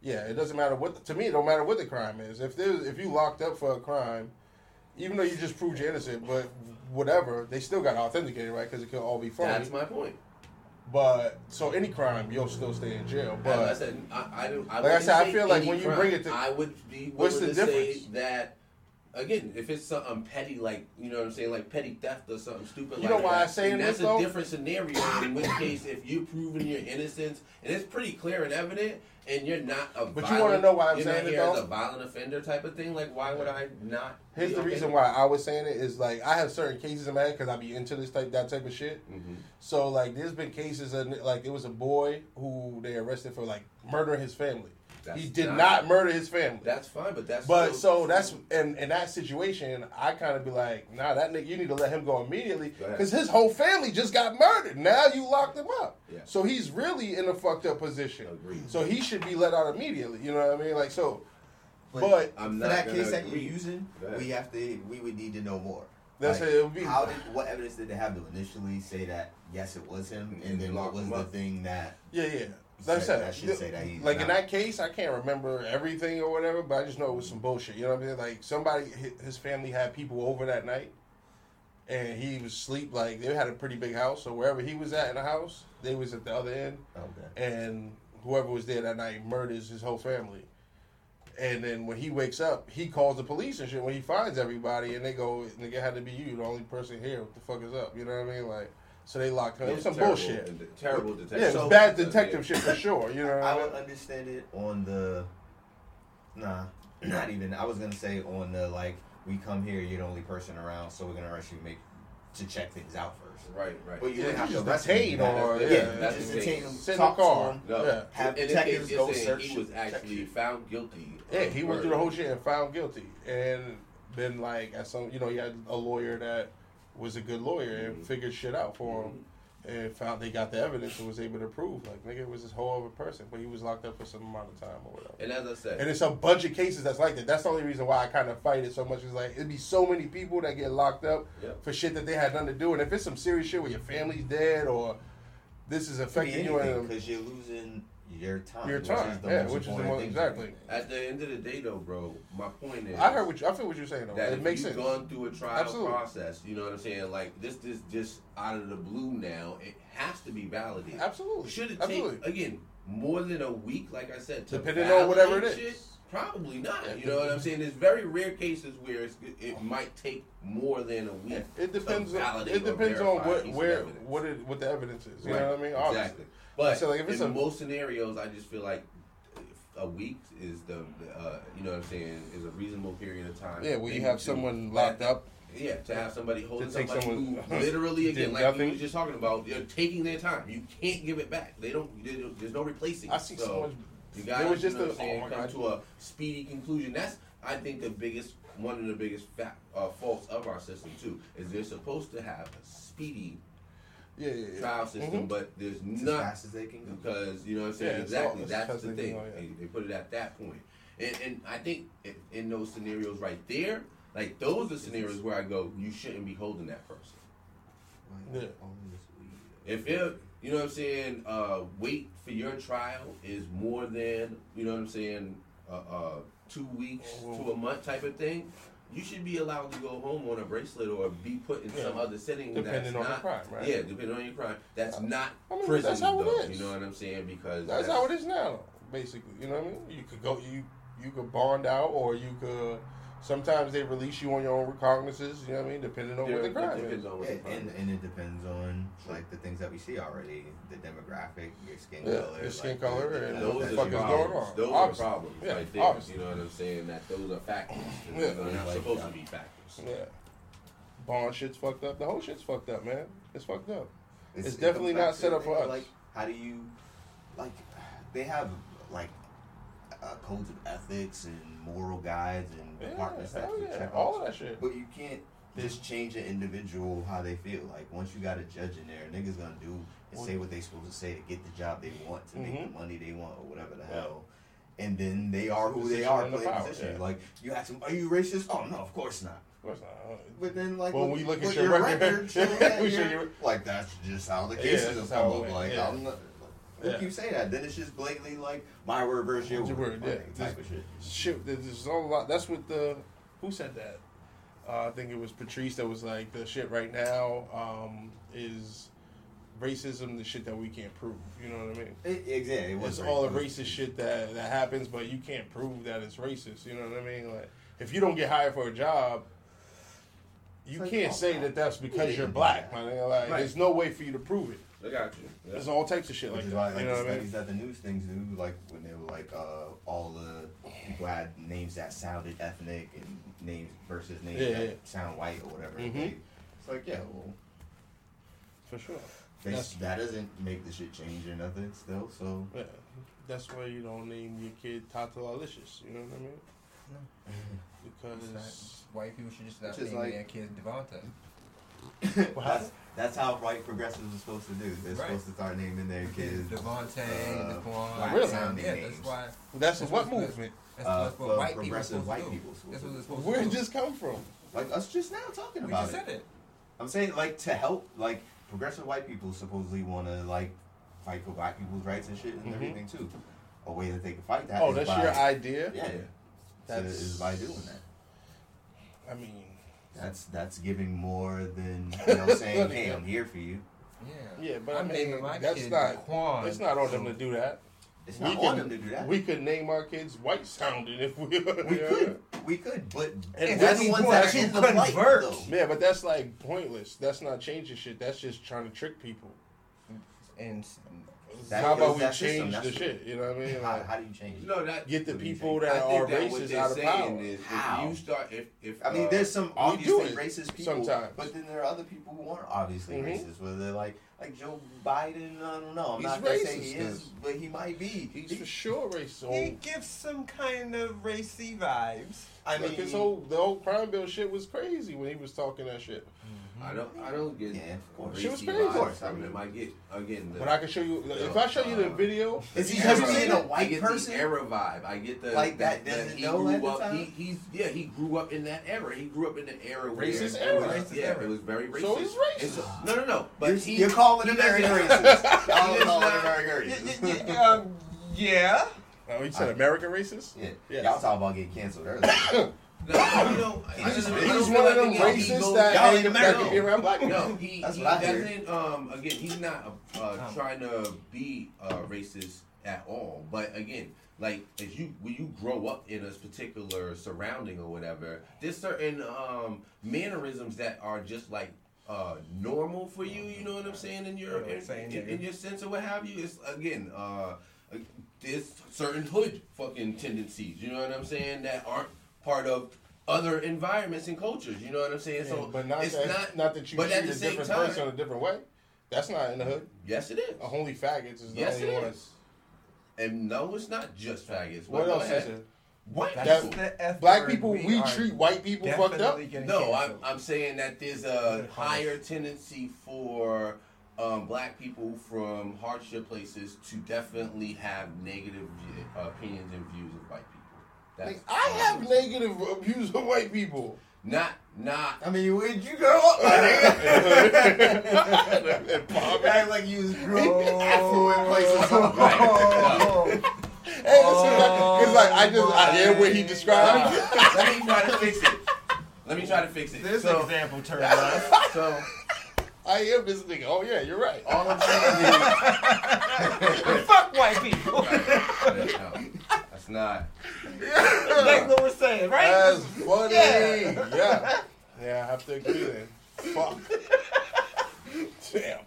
yeah, it doesn't matter what. To me, it don't matter what the crime is. If there's if you locked up for a crime, even though you just proved you're innocent, but whatever, they still got to authenticate it, right? Because it could all be phony. that's my point. But so any crime, you'll still stay in jail. As I But said, I, I, don't, I Like I said, I feel like when you bring it to- I would be What's the difference? that again, if it's something petty, like you know what I'm saying, like petty theft or something stupid, You like know why that, I saying this, that's though? a different scenario. In which case, if you're proving your innocence and it's pretty clear and evident, and you're not a But you wanna know why I'm saying it, here as though? a violent offender type of thing. Like, why would I not? Here's the reason why I was saying it is like I have certain cases in my head because I be into this type that type of shit. it? Mhm. So like, there's been cases of like it was a boy who they arrested for like murdering his family. That's he did not, murder his family. That's fine, but that's But still- so that's and in that situation, I kind of be like, nah, that nigga, you need to let him go immediately because his whole family just got murdered. Now you locked him up, Yeah. so he's really in a fucked up position. Agreed. So he should be let out immediately. You know what I mean? Like so, but I'm for that gonna case that you're using, we have to. We would need to know more. that's Like, it. Would be, How did what evidence did they have to initially say that yes it was him, and then what was the up. thing that yeah, yeah. Like I said- should say that like in that case, I can't remember everything or whatever, but I just know it was some bullshit. You know what I mean? Like somebody, his family had people over that night, and he was asleep. Like they had a pretty big house, so wherever he was at in the house, they was at the other end, okay? and whoever was there that night murders his whole family. And then when he wakes up, he calls the police and shit. When he finds everybody, and they go, "Nigga, had to be you, the only person here. What the fuck is up?" You know what I mean? Like, so they locked him. It was some terrible, bullshit. and Terrible detective. Yeah, it was So- bad detective shit for sure. You know what I I would understand it on the. Nah, not even. I was gonna say on the like we come here, you're the only person around, so we're gonna rush you make to check things out first. Right, right. But you Yeah, would have you to just arrest him. detain or- yeah, yeah, you that's just the detain him, Sit in talk the to him, No, Yeah. have in this detectives go search. He was actually found guilty. Yeah, he went through the whole shit and found guilty, and then like at some, you know, he had a lawyer that was a good lawyer and Mhm. figured shit out for him, and found they got the evidence and was able to prove like nigga it was this whole other person, but he was locked up for some amount of time or whatever. And as I said, And it's a bunch of cases that's like that. That's the only reason why I kind of fight it so much. Is like it'd be so many people that get locked up Yep. for shit that they had nothing to do. And if it's some serious shit where your family's dead or this is affecting you because you're losing your time. your which time, is the yeah, most which is the important most thing. exactly. at the end of the day, though, bro, my point is, I heard what you, I feel what you're saying though. that It makes you've sense. gone through a trial Absolutely. process, you know what I'm saying? Like this, this just out of the blue now, it has to be validated. Absolutely. Should it Absolutely. take again more than a week? Like I said, to Depending on whatever it is. shit? Probably not. You know what I'm saying? There's very rare cases where it's, it might take more than a week. It depends. On, it depends on what where what it, what the evidence is. You Right. know what I mean? Obviously. Exactly. But So, like, in a- most scenarios, I just feel like a week is the, uh, you know what I'm saying, is a reasonable period of time. Yeah, where you have someone locked up. Yeah, to have somebody holding take somebody someone- who literally, again, like we nothing. was just talking about, they're taking their time. You can't give it back. They don't. they don't- There's no replacing. I see so so much. You got There was just you know a- saying, oh come God. to a speedy conclusion. That's I think the biggest one of the biggest fact, uh, faults of our system too is they're supposed to have a speedy Yeah, yeah, yeah. trial system, Mhm. but there's As not fast as they can go. because you know what I'm saying Yeah, exactly all- that's the thing go, yeah. they, they put it at that point and, and I think in, in those scenarios right there like those are scenarios where I go you shouldn't be holding that person Yeah. if it you know what I'm saying uh, wait for your trial is more than you know what I'm saying uh, uh, two weeks to a month type of thing you should be allowed to go home on a bracelet or be put in some other setting Depending that's on not crime, right? yeah depending on your crime that's not I mean, prison that's how though, is. you know what I'm saying because That's how it is now, basically. You know what I mean? You could go, you you could bond out, or you could. Sometimes they release you on your own recognizances. You know what I mean? Depending on what the Yeah, crime depends is. on what Yeah, the crime and, is. and it depends on like the things that we see already, the demographic, your skin Yeah, color, your skin like, color the- and the- what those the are the- fuck is problems. going on? Those Obviously. are problems Yeah, right there. obviously. You know what I'm saying? That those are factors. and Yeah. They're not Like, supposed uh, to be factors. Yeah. Bond shit's fucked up. The whole shit's fucked up, man. It's fucked up. It's it definitely not set up for us. Like, how do you, like, they have like uh, codes of ethics and moral guides and Yeah, departments that hell can yeah. check All of that shit. But you can't just change an individual how they feel. Like once you got a judge in there, niggas gonna do and say what they supposed to say to get the job they want, to make Mhm. the money they want, or whatever the Yeah. hell. And then they are who they are and the position. yeah. Like you ask them, are you racist? Oh no, of course not. Of course not. But then, like, Well, with- we look at with your record. We you're- your- like that's just how the cases that's have how come up. Like, yeah. I'm not. Who Yeah. can say that? Then it's just blatantly like my word versus your Your word, word, yeah. type of shit. Shit, there's a lot. That's what the who said that. Uh, I think it was Patrice that was like the shit right now um, is racism, the shit that we can't prove. You know what I mean? It, exactly. It It's all the racist. shit that that happens, but you can't prove that it's racist. You know what I mean? Like if you don't get hired for a job, you Like, can't oh, say that that's because you're black, nigga. Like, Right. there's no way for you to prove it. I got you. Yeah. There's all types of shit Which like is that. why, like you know the what I studies mean? that the news things do, like when they were like uh, all the people had names that sounded ethnic and names versus names Yeah, that yeah. sound white or whatever. Mhm. They, it's like yeah, well, For sure. they, That's- that doesn't make the shit change or nothing still. So Yeah. That's why you don't name your kid Tata Alicious. You know what I mean? No. because White people should just stop Which naming like- their kids Devonta. that's that's how white progressives are supposed to do. They're Right. supposed to start naming their kids. Devontae, uh, Daquan. white Really? sounding Yeah, names. that's why. that's, That's what what's movement? That's, Uh, what well, white people progressive supposed white to do. people supposed That's to what do. they're supposed Where to did this come from? Like us just now talking We about just it. said it. I'm saying like to help like progressive white people supposedly want to like fight for black people's rights and shit and Mhm. everything too. A way that they can fight that. Oh, is that's by, your idea? Yeah, That's- that's is by doing that. I mean, That's that's giving more than you know saying, "Hey, I'm here for you." Yeah. yeah, but I'm I mean, naming that's not. Daquan. It's not on them to do that. It's We not can- on them to do that. We could name our kids white sounding if we. we could, we could, but And that's the ones that you are in the fight, convert. though. Yeah, but that's like pointless. That's not changing shit. That's just trying to trick people. And That how about we that system, change the that's- shit? You know what I mean? How, Like, how do you change? it? No, that get the What do you people think? that I are that what racist they're out of saying power. is How? if you start if if I mean, uh, there's some obviously racist people, sometimes. but then there are other people who aren't obviously Mhm. racist. Where they're like, like Joe Biden. I don't know. I'm He's not gonna say racist, he is, then. but he might be. He's for sure racist. he gives some kind of racy vibes. I like mean, his whole the whole crime bill shit was crazy when he was talking that shit. I don't I don't get Yeah, of course. She was racy crazy. vibes Of course, I mean- him. I get again the But I can show you if I show you the Uh, video. Is he have ever you seen seen a it? I get person? the era vibe. I get the Like that that doesn't he know grew at the up. time? He, he's yeah. He grew up in that era. He grew up in the era where Racist it era. was- Racist yeah, era. it was very racist. So he's racist. so- no, no, no. But you're, he, you're calling he him very doesn't- racist. Y'all He does calling him not- very Y- racist. y- y- um, yeah. Oh, you said American racist? Yeah, Yes. y'all talking about getting canceled earlier. No, you know, He's just- just- He's don't one of them like he- he racists goes- that, Y'all ain't- ain't that American. can be around black people. No, he, That's he I doesn't. Um, again, he's not uh, trying to be uh, racist at all. But again, like as you when you grow up in a particular surrounding or whatever, there's certain um, mannerisms that are just like uh, normal for you. You know what I'm saying? In your Yeah, in, saying in, in your sense or what have you. It's again. Uh, uh, there's certain hood fucking tendencies, you know what I'm saying, that aren't part of other environments and cultures, you know what I'm saying? Yeah, so but not it's that, not not, that you but at treat the a same different time- person a different way. That's not in the hood. Yes, it is. A holy faggots is the Yes, only it one. And no, it's not just faggots. What Well, else is it? White That's people. the Black people, we, are treat white people fucked up. No, I'm. I'm saying that there's a higher tendency for um, black people from hardship places to definitely have negative vi- opinions and views of white people. That's Like, I have negative views of white people. not not I mean, where'd you grow up, my nigga? Act like you was grew up in affluent places. Oh. Hey, listen, it's like I just I hear what he Uh, described. let me try to fix it. Let me try to fix it. This so, example turned left. so I am this nigga. Oh yeah, you're right. all I'm saying is Fuck white people. no, that's not. Like what we're saying, right? That's funny. Yeah. Yeah. yeah. I have to agree then. Fuck. Damn.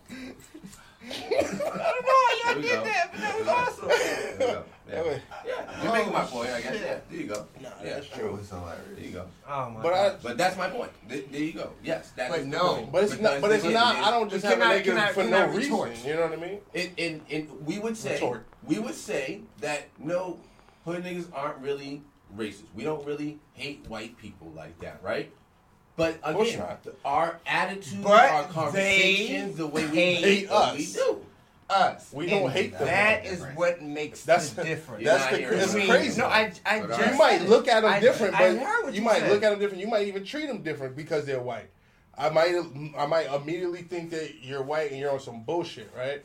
I don't know how y'all we get go. that, but that was awesome. There we go. That Yeah. Yeah, you're making my point. I guess. Yeah, there you go. Nah, Yeah. that's true. was hilarious. There you go. Oh my But I. But that's my point. There, there you go. Yes, that is But the no. point. But it's not. But it's not. it- I don't just You have a cannot- negative cannot- for no cannot reason. You know what I mean? And, and, and we would say Retort. we would say that no hood niggas aren't really racist. We don't really hate white people like that, right? But again, our attitude, But our conversations, the way we hate hate us. we do. Us. We don't And hate them. That's is what makes That's- the difference. That's the. hearing It's what crazy. No, I, I But just you might look at them I- different, I but heard what you you might said. look at them different. You might even treat them different because they're white. I might, I might immediately think that you're white and you're on some bullshit, right?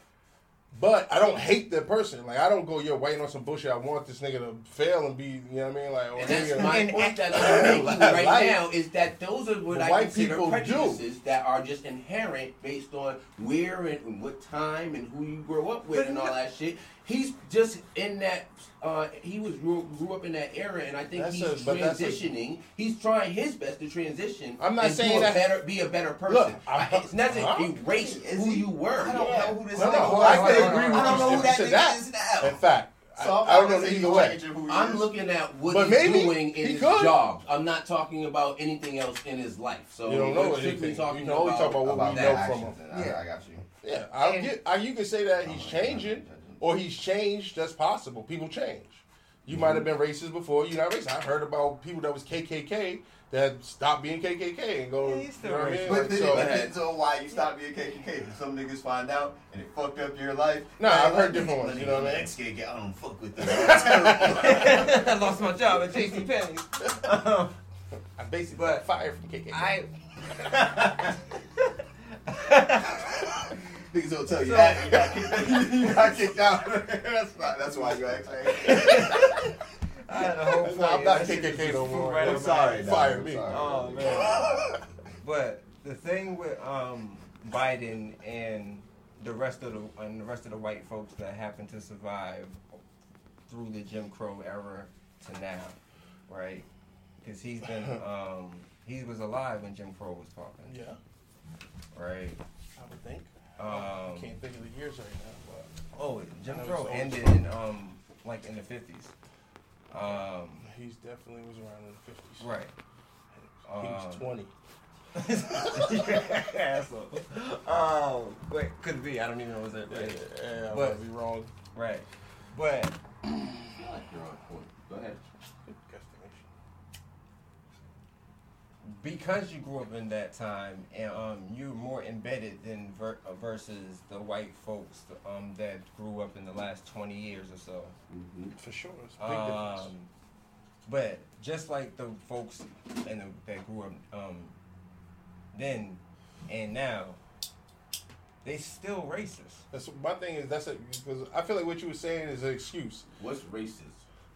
But I don't hate that person. Like I don't go, you're white on some bullshit. I want this nigga to fail and be, you know what I mean? Like, And that's nigga- my And- point that I'm making right Like- now is that those are what But I consider people do. prejudices that are just inherent based on where and, and what time and who you grow up with But and all no- that shit. He's just in that. Uh, he was grew, grew up in that era, and I think That's he's a- but that's a- transitioning. he's trying his best to transition. I'm not and saying that- better, be a better person. Look, I'm- it's not to huh? erase Is who he- you were. I don't Yeah. know who this No, is. no, I on, can hold on, agree hold with on. I don't know you who if that you said nigga that. is now. In fact, I, So I'm I don't know either way. change who he I'm is. looking at what But he's doing in he his could. job. I'm not talking about anything else in his life. So You don't know we're strictly anything. talking You can only talk about what we know from him. I, Yeah. I got you. Yeah, I'll And- get. You can say that he's changing, or he's changed. That's possible. People change. You might have been racist before. You're not racist. I've heard about people that was KKK that stopped being KKK and go. Yeah, he's still you know what I racist. mean? But Like, then so- it depends on why you stopped being KKK. If some niggas find out and it fucked up your life. Nah, I've heard let different ones, you know what I mean? Next kid, I don't fuck with them. It's. I lost my job at JC Penney's. Um, I basically But got fired from KKK. I Niggas will tell you So- that you got kicked, you got kicked out. that's not, That's why you asked. I had a whole I'm not KKK no more. right I'm sorry, dog. Fire me. Oh man. But the thing with um, Biden and the rest of the and the rest of the white folks that happen to survive through the Jim Crow era to now, right? Because he's been um, he was alive when Jim Crow was popping, yeah, right? I would think. Um, I can't think of the years right now, But Oh, Jim Crow ended in um, like in the fifties. Um, he's definitely was around in the fifties. right. He was Um, twenty. Asshole. Oh, wait, could be. I don't even know what's that. Yeah, yeah, I But- might be wrong. Right. But I feel like you're on point. Go ahead. Good guesstimation. Because you grew up in that time and um, you're more embedded than ver- uh, versus the white folks um, that grew up in the last 20 years or so. hmm For sure, it's a big difference. Um, but just like the folks in the, that grew up um, then and now, they still racist. That's my thing is that's because I feel like what you were saying is an excuse. What's racist?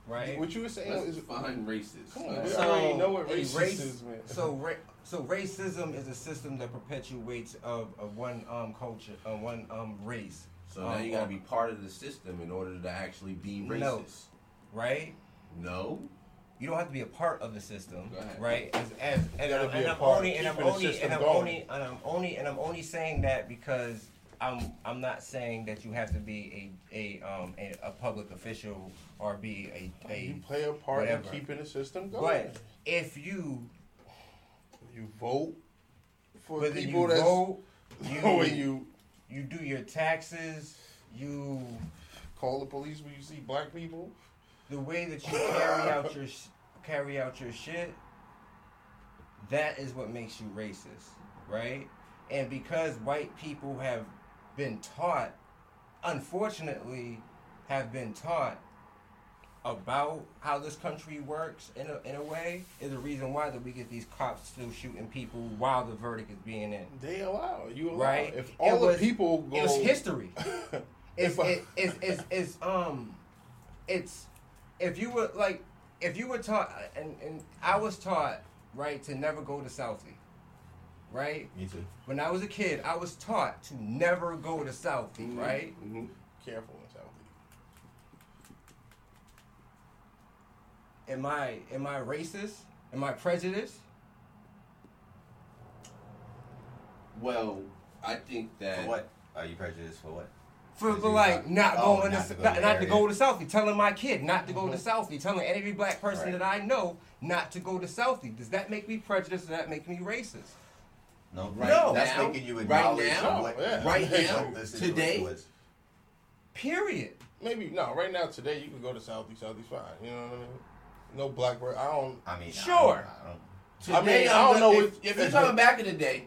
Right. What you were saying Let's is define racist. Come on, Let's- we already know what a racist race- is, man. So, ra- so racism is a system that perpetuates of, of one um culture, uh, one um race. So now um, you gotta be part of the system in order to actually be racist. No. right. No. You don't have to be a part of the system, right? As, as and, gotta I'm- be and a I'm only and I'm only and I'm only and I'm only and I'm only saying that because I'm I'm not saying that you have to be a a um a, a public official or be a a. you play a part whatever. in keeping the system going. But if you you vote for whether people you that's vote, you when you you do your taxes, you call the police when you see black people. the way that you carry out your carry out your shit, that is what makes you racist, right? And because white people have been taught, unfortunately, have been taught about how this country works in a, in a way is the reason why that we get these cops still shooting people while the verdict is being in. They allow you allow Right. it. If It all was- the people go, It was history. it's, it, it's, it's, it's um it's if you were like if you were taught and, and I was taught right to never go to Southie right Me too. when I was a kid I was taught to never go to Southie Mhm. right hmm careful in South am I am I racist am I prejudiced Well, I think that. For what? Are you prejudiced for what? for the like not- not oh, going not to, to go not, to not to go to Southie telling my kid not to go to Southie telling every black person Right. that I know not to go to Southie does that make me prejudiced does that make me racist No, Right No. That's now- making you right acknowledge now- what, yeah. right what now, the situation today, was. period Maybe no. Right now, today, you can go to Southeast. Southeast fine. You know what I mean? No black word. I don't. I mean, Sure. I don't, Today, I mean, I don't know if, if- if you're talking back in the day.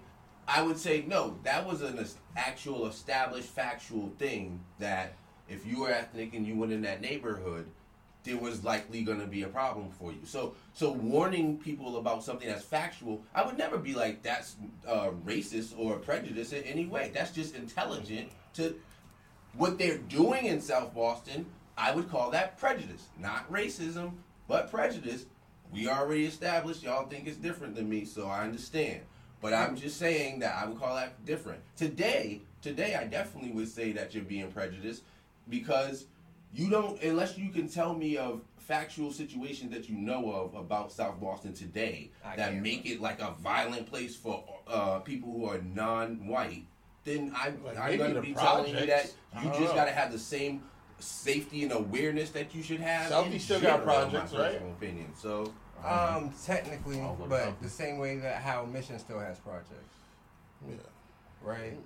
I would say no. That was an actual, established, factual thing that if you were ethnic and you went in that neighborhood, there was likely going to be a problem for you. So, so warning people about something that's factual, I would never be like that's uh, racist or prejudice in any way. That's just intelligent to what they're doing in South Boston. I would call that prejudice, not racism, but prejudice. We already established y'all think it's different than me, so I understand. But I'm just saying that I would call that different. Today, today I definitely would say that you're being prejudiced because You don't unless you can tell me of factual situations that you know of about South Boston today I that can't. make it like a violent place for uh, people who are non-white. Then I, Like, I'm going to the be telling you that you just got to have the same safety and awareness that you should have. Southie in still got general, in my projects, right? personal Opinion. So Um, technically, but something. the same way that how Mission still has projects, Yeah. right?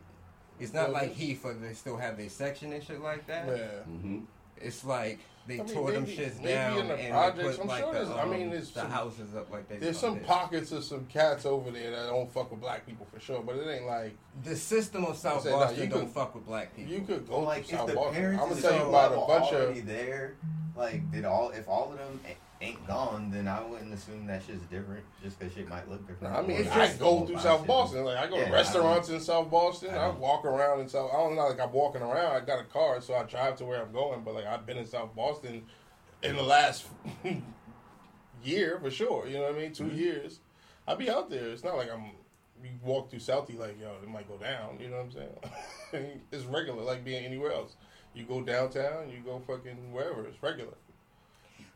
It's not Well, like this- Heath, where they still have their section and shit like that. Yeah. hmm It's like they I mean, tore them maybe- shits down in the and projects, put I'm like sure the, there's- I um, mean, there's the some- houses up like they. There's some there. pockets of some cats over there that don't fuck with black people for sure, but it ain't like The system of South say, nah, Boston you don't could- fuck with black people. you could go like to if South the Boston. I'm gonna tell you about a bunch of there, like did all if all of them a- ain't gone, then I wouldn't assume that shit's different just because shit might look different. I mean, It's I just- go through South Boston. Like I go Yeah, to restaurants in South Boston. I I, walk around in South. I don't know, like I'm walking around. I got a car, so I drive to where I'm going. But like I've been in South Boston in the last year for sure. You know what I mean? 2 Mm-hmm. years. I be out there. It's not like I'm. You walk through Southie like yo, it might go down. You know what I'm saying? it's regular, like being anywhere else. You go downtown, you go fucking wherever. It's regular.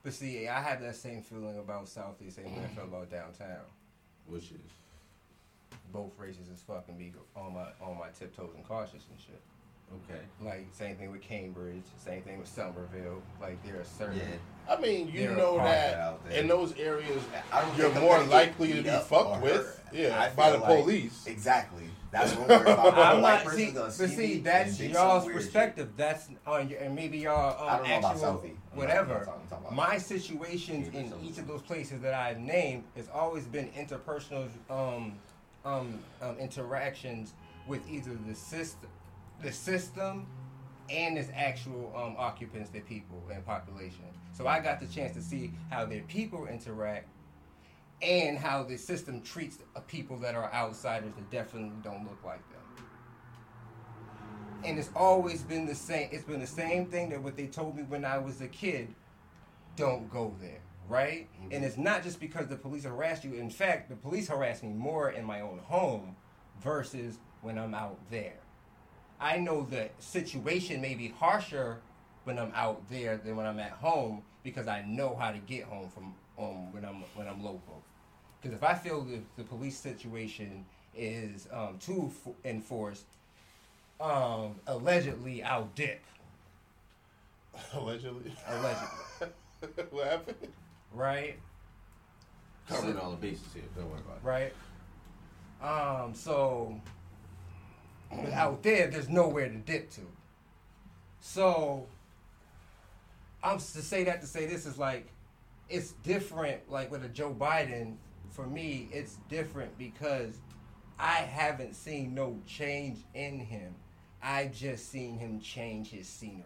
But see, I have that same feeling about Southeast, same way I feel mm. about downtown. which is Both races is fucking be on my on my tiptoes and cautious and shit. Okay. Like same thing with Cambridge, same thing with Somerville. Like there are certain. Yeah, I mean, you know that in those areas, I don't you're more likely to be fucked with, yeah, I by the like- police. Exactly. That's what we're about. I'm A white not person's see, but see see, that's y'all's some weird perspective. That's on your, and maybe y'all I um, don't know about actual Southie. I'm not- whatever. talking- talking about- My situations in Southie. each of those places that I've named has always been interpersonal um, um, um, interactions with either the system, the system, and its actual um, occupants, their people and population. So I got the chance to see how their people interact and how the system treats people that are outsiders that definitely don't look like them. And it's always been the same. It's been the same thing that what they told me when I was a kid. Don't go there, right? And it's not just because the police harass you. In fact, the police harass me more in my own home versus when I'm out there. I know the situation may be harsher when I'm out there than when I'm at home because I know how to get home from um, when I'm when I'm local. Because if I feel the, the police situation is um, too f- enforced, um, allegedly I'll dip. Allegedly. Allegedly, what happened? right? Covering So- all the bases here. Don't worry about it. right? Um, so but out there, there's nowhere to dip to. So I'm to say that to say this is like it's different. Like with a Joe Biden, for me, it's different because I haven't seen no change in him. I just seen him change his scenery.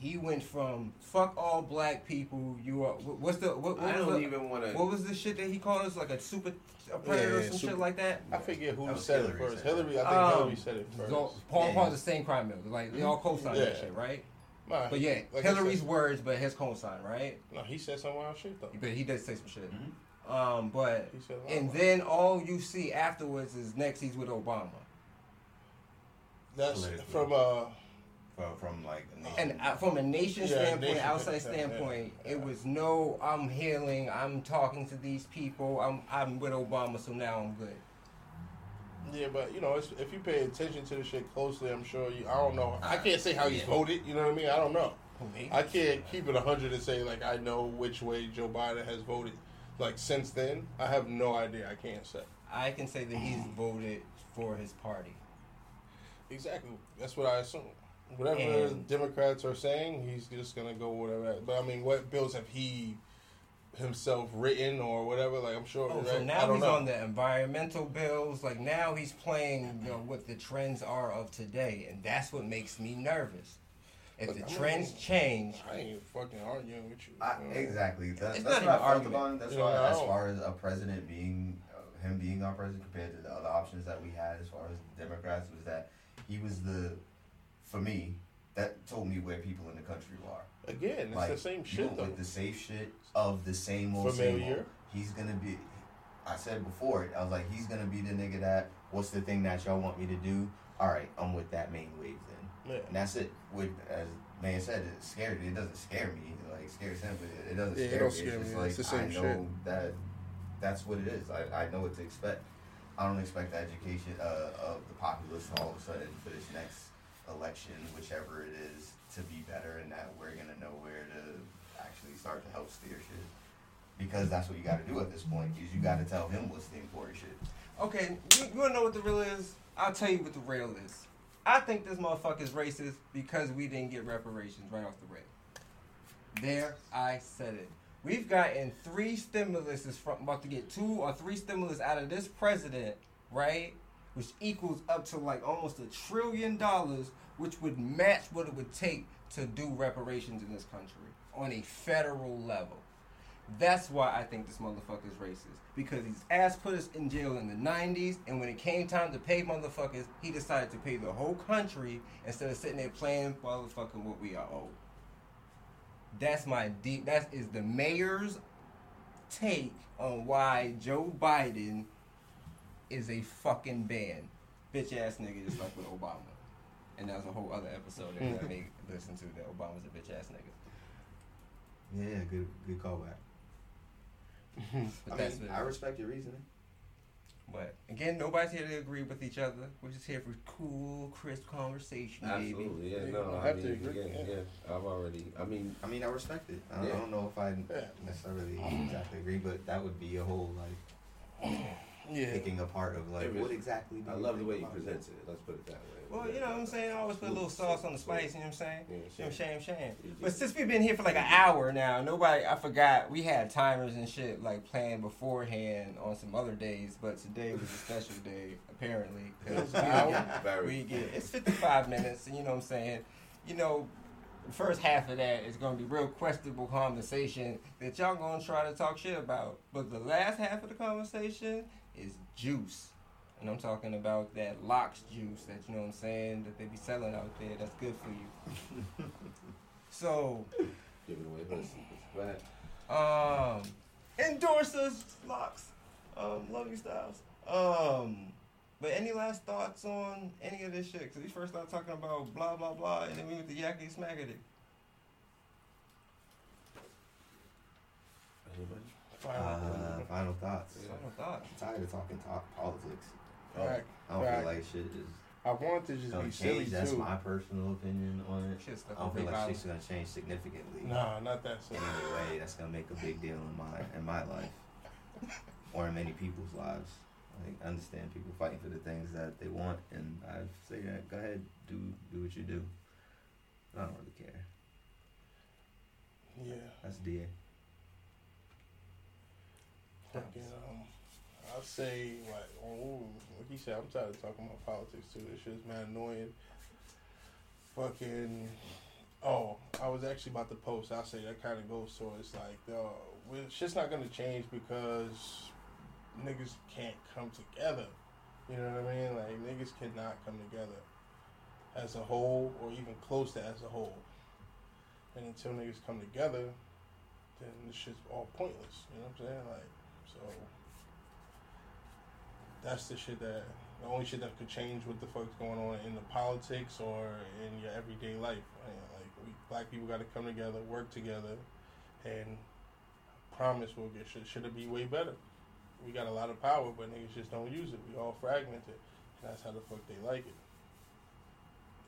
He went from fuck all black people. You are what's the what, what I was don't the, even want to. what was the shit that he called us? Like a super a predator Yeah, or some super- shit like that? I forget who That was said it Hillary first. said that. Hillary, I think Um, Hillary said it first. So, Paul Yeah. Paul the same crime bill. Like they all co-sign that shit, right? Nah, But yeah, like Hillary's said- words, but his co-sign, right? No, he said some wild shit though. But he did say some shit. Mhm. Um, but He said a lot and of- then all you see afterwards is next he's with Obama. That's Politically. from uh from, from like a nation. And uh, from a nation Yeah, standpoint, nation outside standpoint, standpoint, yeah, it was no. I'm healing. I'm talking to these people. I'm I'm with Obama, so now I'm good. yeah, but you know, it's, if you pay attention to the shit closely, I'm sure you. I don't know. I can't say how he's Yeah. voted. You know what I mean? I don't know. Who. I can't keep it hundred and say like I know which way Joe Biden has voted. Like since then, I have no idea. I can't say I can say that he's voted for his party. exactly. That's what I assume. Whatever And- Democrats are saying, he's just gonna go whatever. But I mean, what bills have he himself written or whatever? Like I'm sure. Oh, right? so I now don't he's know. on the environmental bills. Like now he's playing you know, what the trends are of today, and that's what makes me nervous. If Look, the I'm trends not- change, I ain't fucking arguing with you. I, you know? exactly. That, It's that's not what I even felt argument. about. That's You why, I as far as a president being, uh, him being our president compared to the other options that we had, as far as Democrats, was that he was the, for me, that told me where people in the country are. Again, it's like the same shit though. with the safe shit of the same old same Familiar. old. He's gonna be. I said before it. I was like, he's gonna be the nigga that. What's the thing that y'all want me to do? All right, I'm with that main wave then. Yeah. And that's it. With as man said, it scared me. It doesn't scare me. Like it scares him, but it, it doesn't Yeah, scare don't me. scare it's me. like It's the same I know shit. that that's what it is. I, I know what to expect. I don't expect the education uh, of the populace all of a sudden for this next election, whichever it is, to be better, and that we're gonna know where to actually start to help steer shit. Because that's what you got to do at this point. Is you got to tell him what's the important shit. Okay, you, you wanna know what the real is? I'll tell you what the real is. I think this motherfucker is racist because we didn't get reparations right off the rip. There, I said it. We've gotten three stimuluses from about to get two or three stimulus out of this president, right? Which equals up to like almost a trillion dollars, which would match what it would take to do reparations in this country on a federal level. That's why I think this motherfucker is racist. Because his ass put us in jail in the 90s, and when it came time to pay motherfuckers, he decided to pay the whole country instead of sitting there playing motherfucking what we are owed. That's my deep. That is the mayor's take on why Joe Biden is a fucking ban. Bitch ass nigga, just like with Obama. And that was a whole other episode that I mm. may listen to that Obama's a bitch ass nigga. Yeah, good good callback. But I that's mean, what I respect your reasoning. But again, nobody's here to agree with each other. We're just here for cool, crisp conversation, baby. Absolutely, yeah. No, don't I have mean, to agree, again, yeah. yeah. I've already. I mean, I mean, I respect it. I, Yeah. I don't know if I necessarily exactly agree, but that would be a whole like Yeah. picking apart of like It is. what exactly. do I you love the way you about it? present it. Let's put it that way. Well, you know what I'm saying? I always put a little sauce on the spice, you know what I'm saying? Yeah, You know what I'm saying? Shame. You But since we've been here for like an hour now, nobody, I forgot, we had timers and shit like planned beforehand on some other days, but today was a special day, apparently. 'cause we, Hour? Very. we get, it's 55 minutes, and you know what I'm saying? You know, the first half of that is going to be real questionable conversation that y'all going to try to talk shit about. But the last half of the conversation is juice. And I'm talking about that locks juice that, you know what I'm saying, that they be selling out there. That's good for you. so, Giving away her secrets. Go ahead. um, endorse us, locks. Um, love you, Styles. Um, but any last thoughts on any of this shit? Because we first started talking about blah, blah, blah, and then we went to yakety smackety. Anybody? Uh, final thoughts. Yeah. Final thoughts. I'm tired of talking top politics. Fact. I don't Fact. feel like shit is I want to just gonna be silly change. That's too. my personal opinion on it. Shit's I don't feel like violence. shit's gonna change significantly. Nah, not that In any way, that's gonna make a big deal in my in my life, or in many people's lives. Like, I understand people fighting for the things that they want, and I say that go ahead, do do what you do. I don't really care. Yeah. That's DA. I'll say like, oh, like he said, I'm tired of talking about politics too. It's just mad annoying. Fucking, oh, I was actually about to post. I'll say that kind of goes to it's like, uh, we, shit's not gonna change because niggas can't come together. You know what I mean? Like niggas cannot come together as a whole or even close to as a whole. And until niggas come together, then this shit's all pointless. You know what I'm saying? Like, so that's the shit that the only shit that could change what the fuck's going on in the politics or in your everyday life. Like, like we black people got to come together, work together, and promise we'll get shit. Should it be way better? We got a lot of power, but niggas just don't use it. We all fragmented. And that's how the fuck they like it.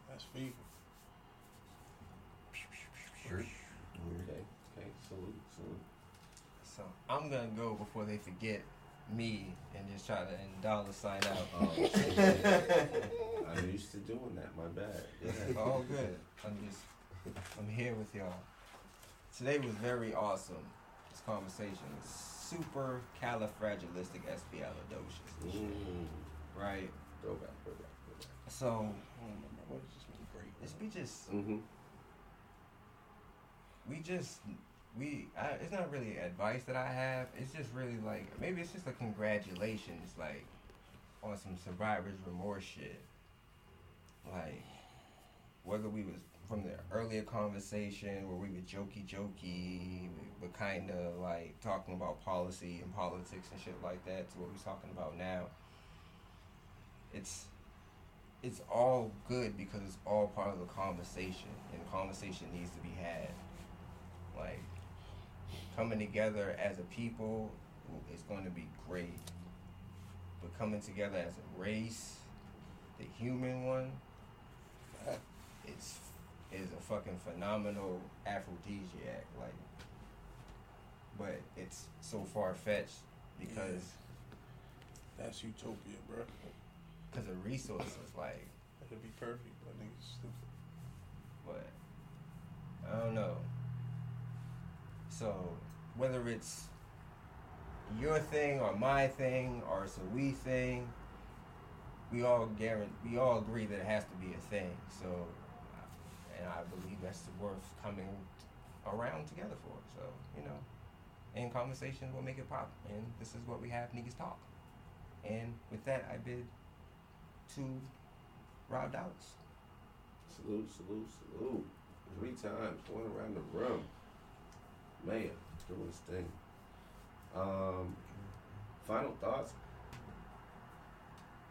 That's FIFA. Sure. Okay. Okay. Salute. Salute. So I'm gonna go before they forget me and just try to and dollar sign out. Oh, shit. I'm used to doing that. My bad. Yeah. All good. I'm just I'm here with y'all. Today was very awesome. This conversation was super califragilistic espialidocious, and shit, Mm. right? Throwback. Throwback. Throwback. So I don't remember. What does this mean? Great. this we just Mm-hmm. we just we I, it's not really advice that I have. It's just really like maybe it's just a congratulations like on some survivor's remorse shit. Like whether we was from the earlier conversation where we were jokey jokey, we were kind of like talking about policy and politics and shit like that to what we're talking about now. It's it's all good because it's all part of the conversation, and conversation needs to be had. Like coming together as a people is going to be great, but coming together as a race, the human one, it's is a fucking phenomenal aphrodisiac. Like, but it's so far fetched because That's utopia, bro. because of resources. Like, That'd be perfect, but niggas stupid. but I don't know. So whether it's your thing or my thing or it's a we thing, we all guarantee we all agree that it has to be a thing. So, and I believe that's worth coming around together for. So you know, in conversation will make it pop, and this is what we have niggas talk. And with that, I bid to Rob Dallas. Salute, salute, salute. Three times, going around the room. Man, doing his thing. Um, final thoughts.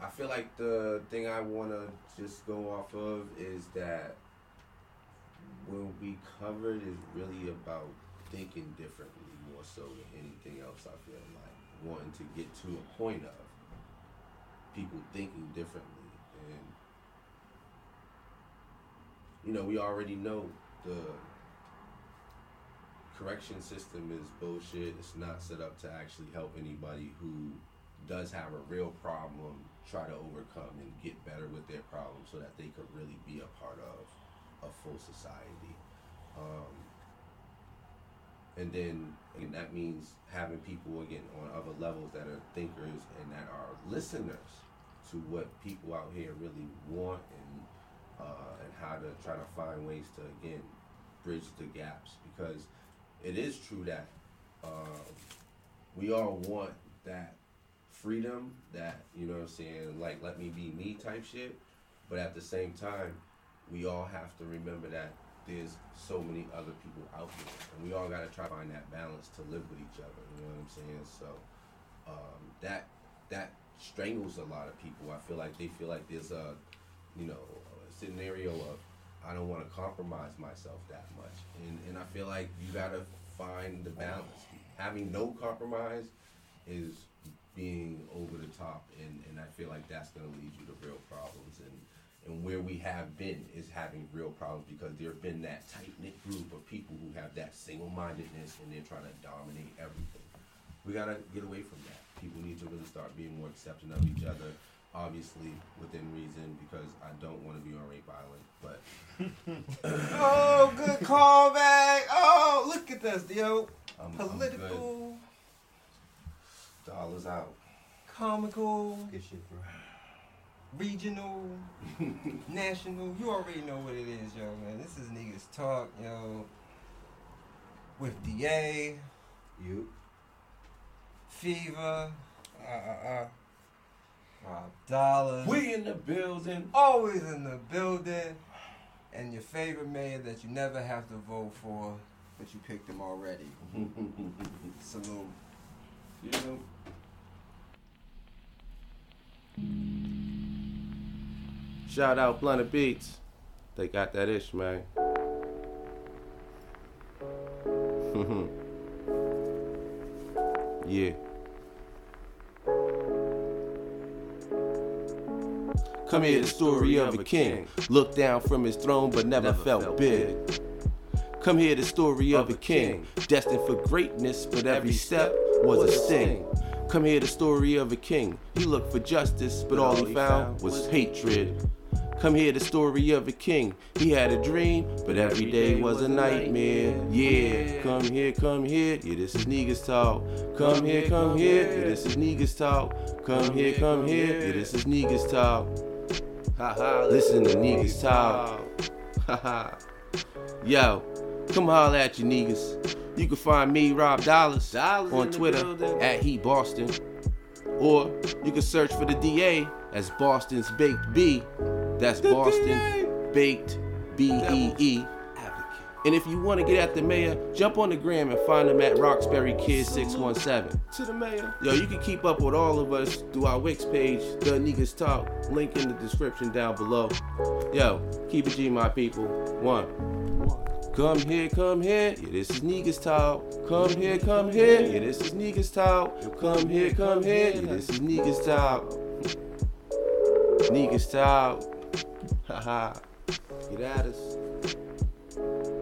I feel like the thing I want to just go off of is that when we covered is really about thinking differently more so than anything else. I feel like wanting to get to a point of people thinking differently and you know, we already know the correction system is bullshit. It's not set up to actually help anybody who does have a real problem try to overcome and get better with their problem so that they could really be a part of a full society. Um, and then and that means having people again on other levels that are thinkers and that are listeners to what people out here really want and uh, and how to try to find ways to again bridge the gaps because it is true that um, we all want that freedom that you know what I'm saying like let me be me type shit. But at the same time we all have to remember that there's so many other people out here and we all got to try to find that balance to live with each other you know what I'm saying? So um, that that strangles a lot of people. I feel like they feel like there's a you know a scenario of I don't want to compromise myself that much and and I feel like you got to find the balance having no compromise is being over the top and, and I feel like that's gonna lead you to real problems and and where we have been is having real problems because there have been that tight knit group of people who have that single mindedness and they're trying to dominate everything. We gotta get away from that. People need to really start being more accepting of each other, obviously within reason because I don't want to be on rape island, but Oh, good callback. Oh, look at this, yo. I'm, I'm Political, good. Dollars out. comical, Good shit, bro. regional, national. You already know what it is, yo, man. This is niggas talk, yo. With DA, You. Fever, Uh uh uh. Rob Dollars. We in the building. always in the building. And your favorite mayor that you never have to vote for, but you picked him already. Salute. You know, Shout out Blunted Beats. They got that ish, man. yeah. Come here, the story of a king. Looked down from his throne, but never, felt big. Come here, the story of a king, destined for greatness, but every step was a sting. Come here, the story of a king. He looked for justice, but all he found was hatred. Come here, the story of a king. He had a dream, but every day was a nightmare. Yeah, come here, come here. Yeah, this is Niggas Talk. Come here, come here. Yeah, this is Niggas Talk. Come here, come here. Yeah, this is Niggas Talk. Haha, listen to Niggas Talk. Haha. Yo, come holler at you niggas. You can find me, Rob Dollars, Dollars on Twitter at He Boston. Or you can search for the DA as Boston's Baked B. That's Boston Baked B E E. And if you want to get at the mayor, jump on the gram and find him at Roxbury Kid 617. To the mayor. Yo, you can keep up with all of us through our Wix page, The Niggas Talk. Link in the description down below. Yo, keep it G, my people. One. Come here, come here. Yeah, this is Niggas Talk. Come here, come here. Yeah, this is Niggas Talk. Come here, come here. Yeah, this is Niggas Talk. Niggas Talk. Haha. Get at us.